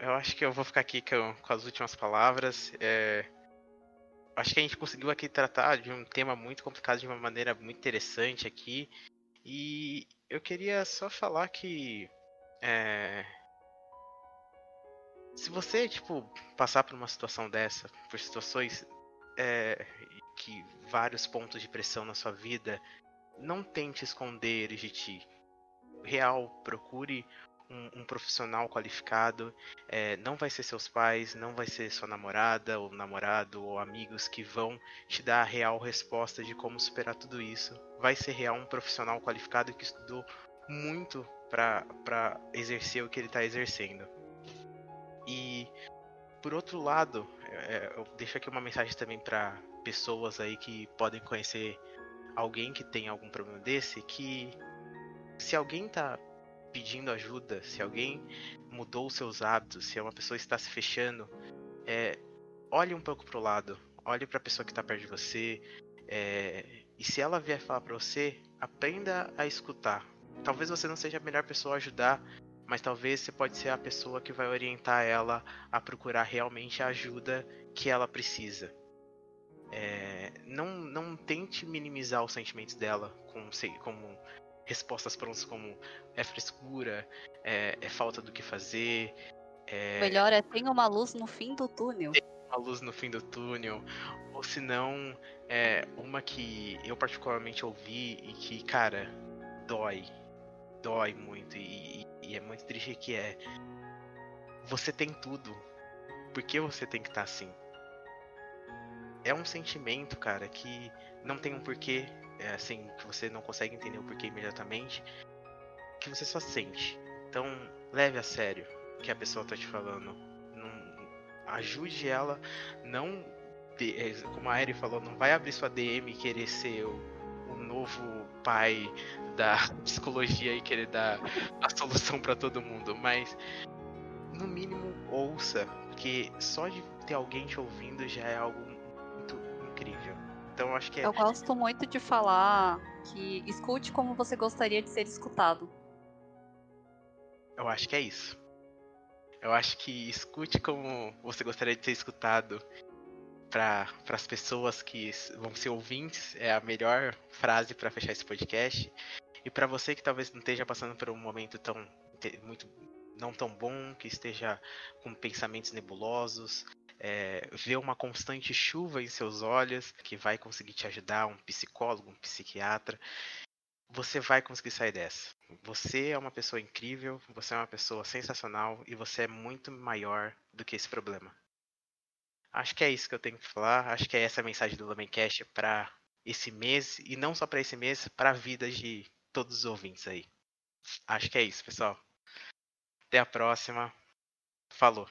eu acho que eu vou ficar aqui com, com as últimas palavras. É, acho que a gente conseguiu aqui tratar de um tema muito complicado de uma maneira muito interessante aqui. E eu queria só falar que. É, se você, tipo, passar por uma situação dessa, por situações é, que vários pontos de pressão na sua vida, não tente esconder eles de ti. Real, procure um, um profissional qualificado. É, não vai ser seus pais, não vai ser sua namorada ou namorado ou amigos que vão te dar a real resposta de como superar tudo isso. Vai ser real um profissional qualificado que estudou muito para exercer o que ele está exercendo. E por outro lado, é, eu deixo aqui uma mensagem também para pessoas aí que podem conhecer alguém que tem algum problema desse, que se alguém tá pedindo ajuda, se alguém mudou os seus hábitos, se uma pessoa está se fechando, é, olhe um pouco pro lado, olhe para a pessoa que está perto de você, é, e se ela vier falar para você, aprenda a escutar. Talvez você não seja a melhor pessoa a ajudar, mas talvez você pode ser a pessoa que vai orientar ela a procurar realmente a ajuda que ela precisa. É, não, não tente minimizar os sentimentos dela com, como respostas prontas como é frescura, é, é falta do que fazer. É... Melhor é tem uma luz no fim do túnel. Tem uma luz no fim do túnel. Ou se não, é uma que eu particularmente ouvi e que, cara, dói. Dói muito. E, e é muito triste que é. Você tem tudo. Por que você tem que estar tá assim? É um sentimento, cara, que não tem um porquê é assim, que você não consegue entender o porquê imediatamente, que você só sente. Então, leve a sério o que a pessoa tá te falando. Não, ajude ela, não. É, como a Eri falou, não vai abrir sua DM e querer ser o, o novo pai da psicologia e querer dar a solução para todo mundo, mas no mínimo ouça, porque só de ter alguém te ouvindo já é algo muito incrível. Então acho que é... Eu gosto muito de falar que escute como você gostaria de ser escutado. Eu acho que é isso. Eu acho que escute como você gostaria de ser escutado para as pessoas que vão ser ouvintes é a melhor frase para fechar esse podcast. E para você que talvez não esteja passando por um momento tão muito não tão bom, que esteja com pensamentos nebulosos, é, ver uma constante chuva em seus olhos, que vai conseguir te ajudar, um psicólogo, um psiquiatra. Você vai conseguir sair dessa. Você é uma pessoa incrível, você é uma pessoa sensacional e você é muito maior do que esse problema. Acho que é isso que eu tenho que falar. Acho que é essa a mensagem do Lumencast para esse mês e não só para esse mês, para a vida de todos os ouvintes aí. Acho que é isso, pessoal. Até a próxima. Falou.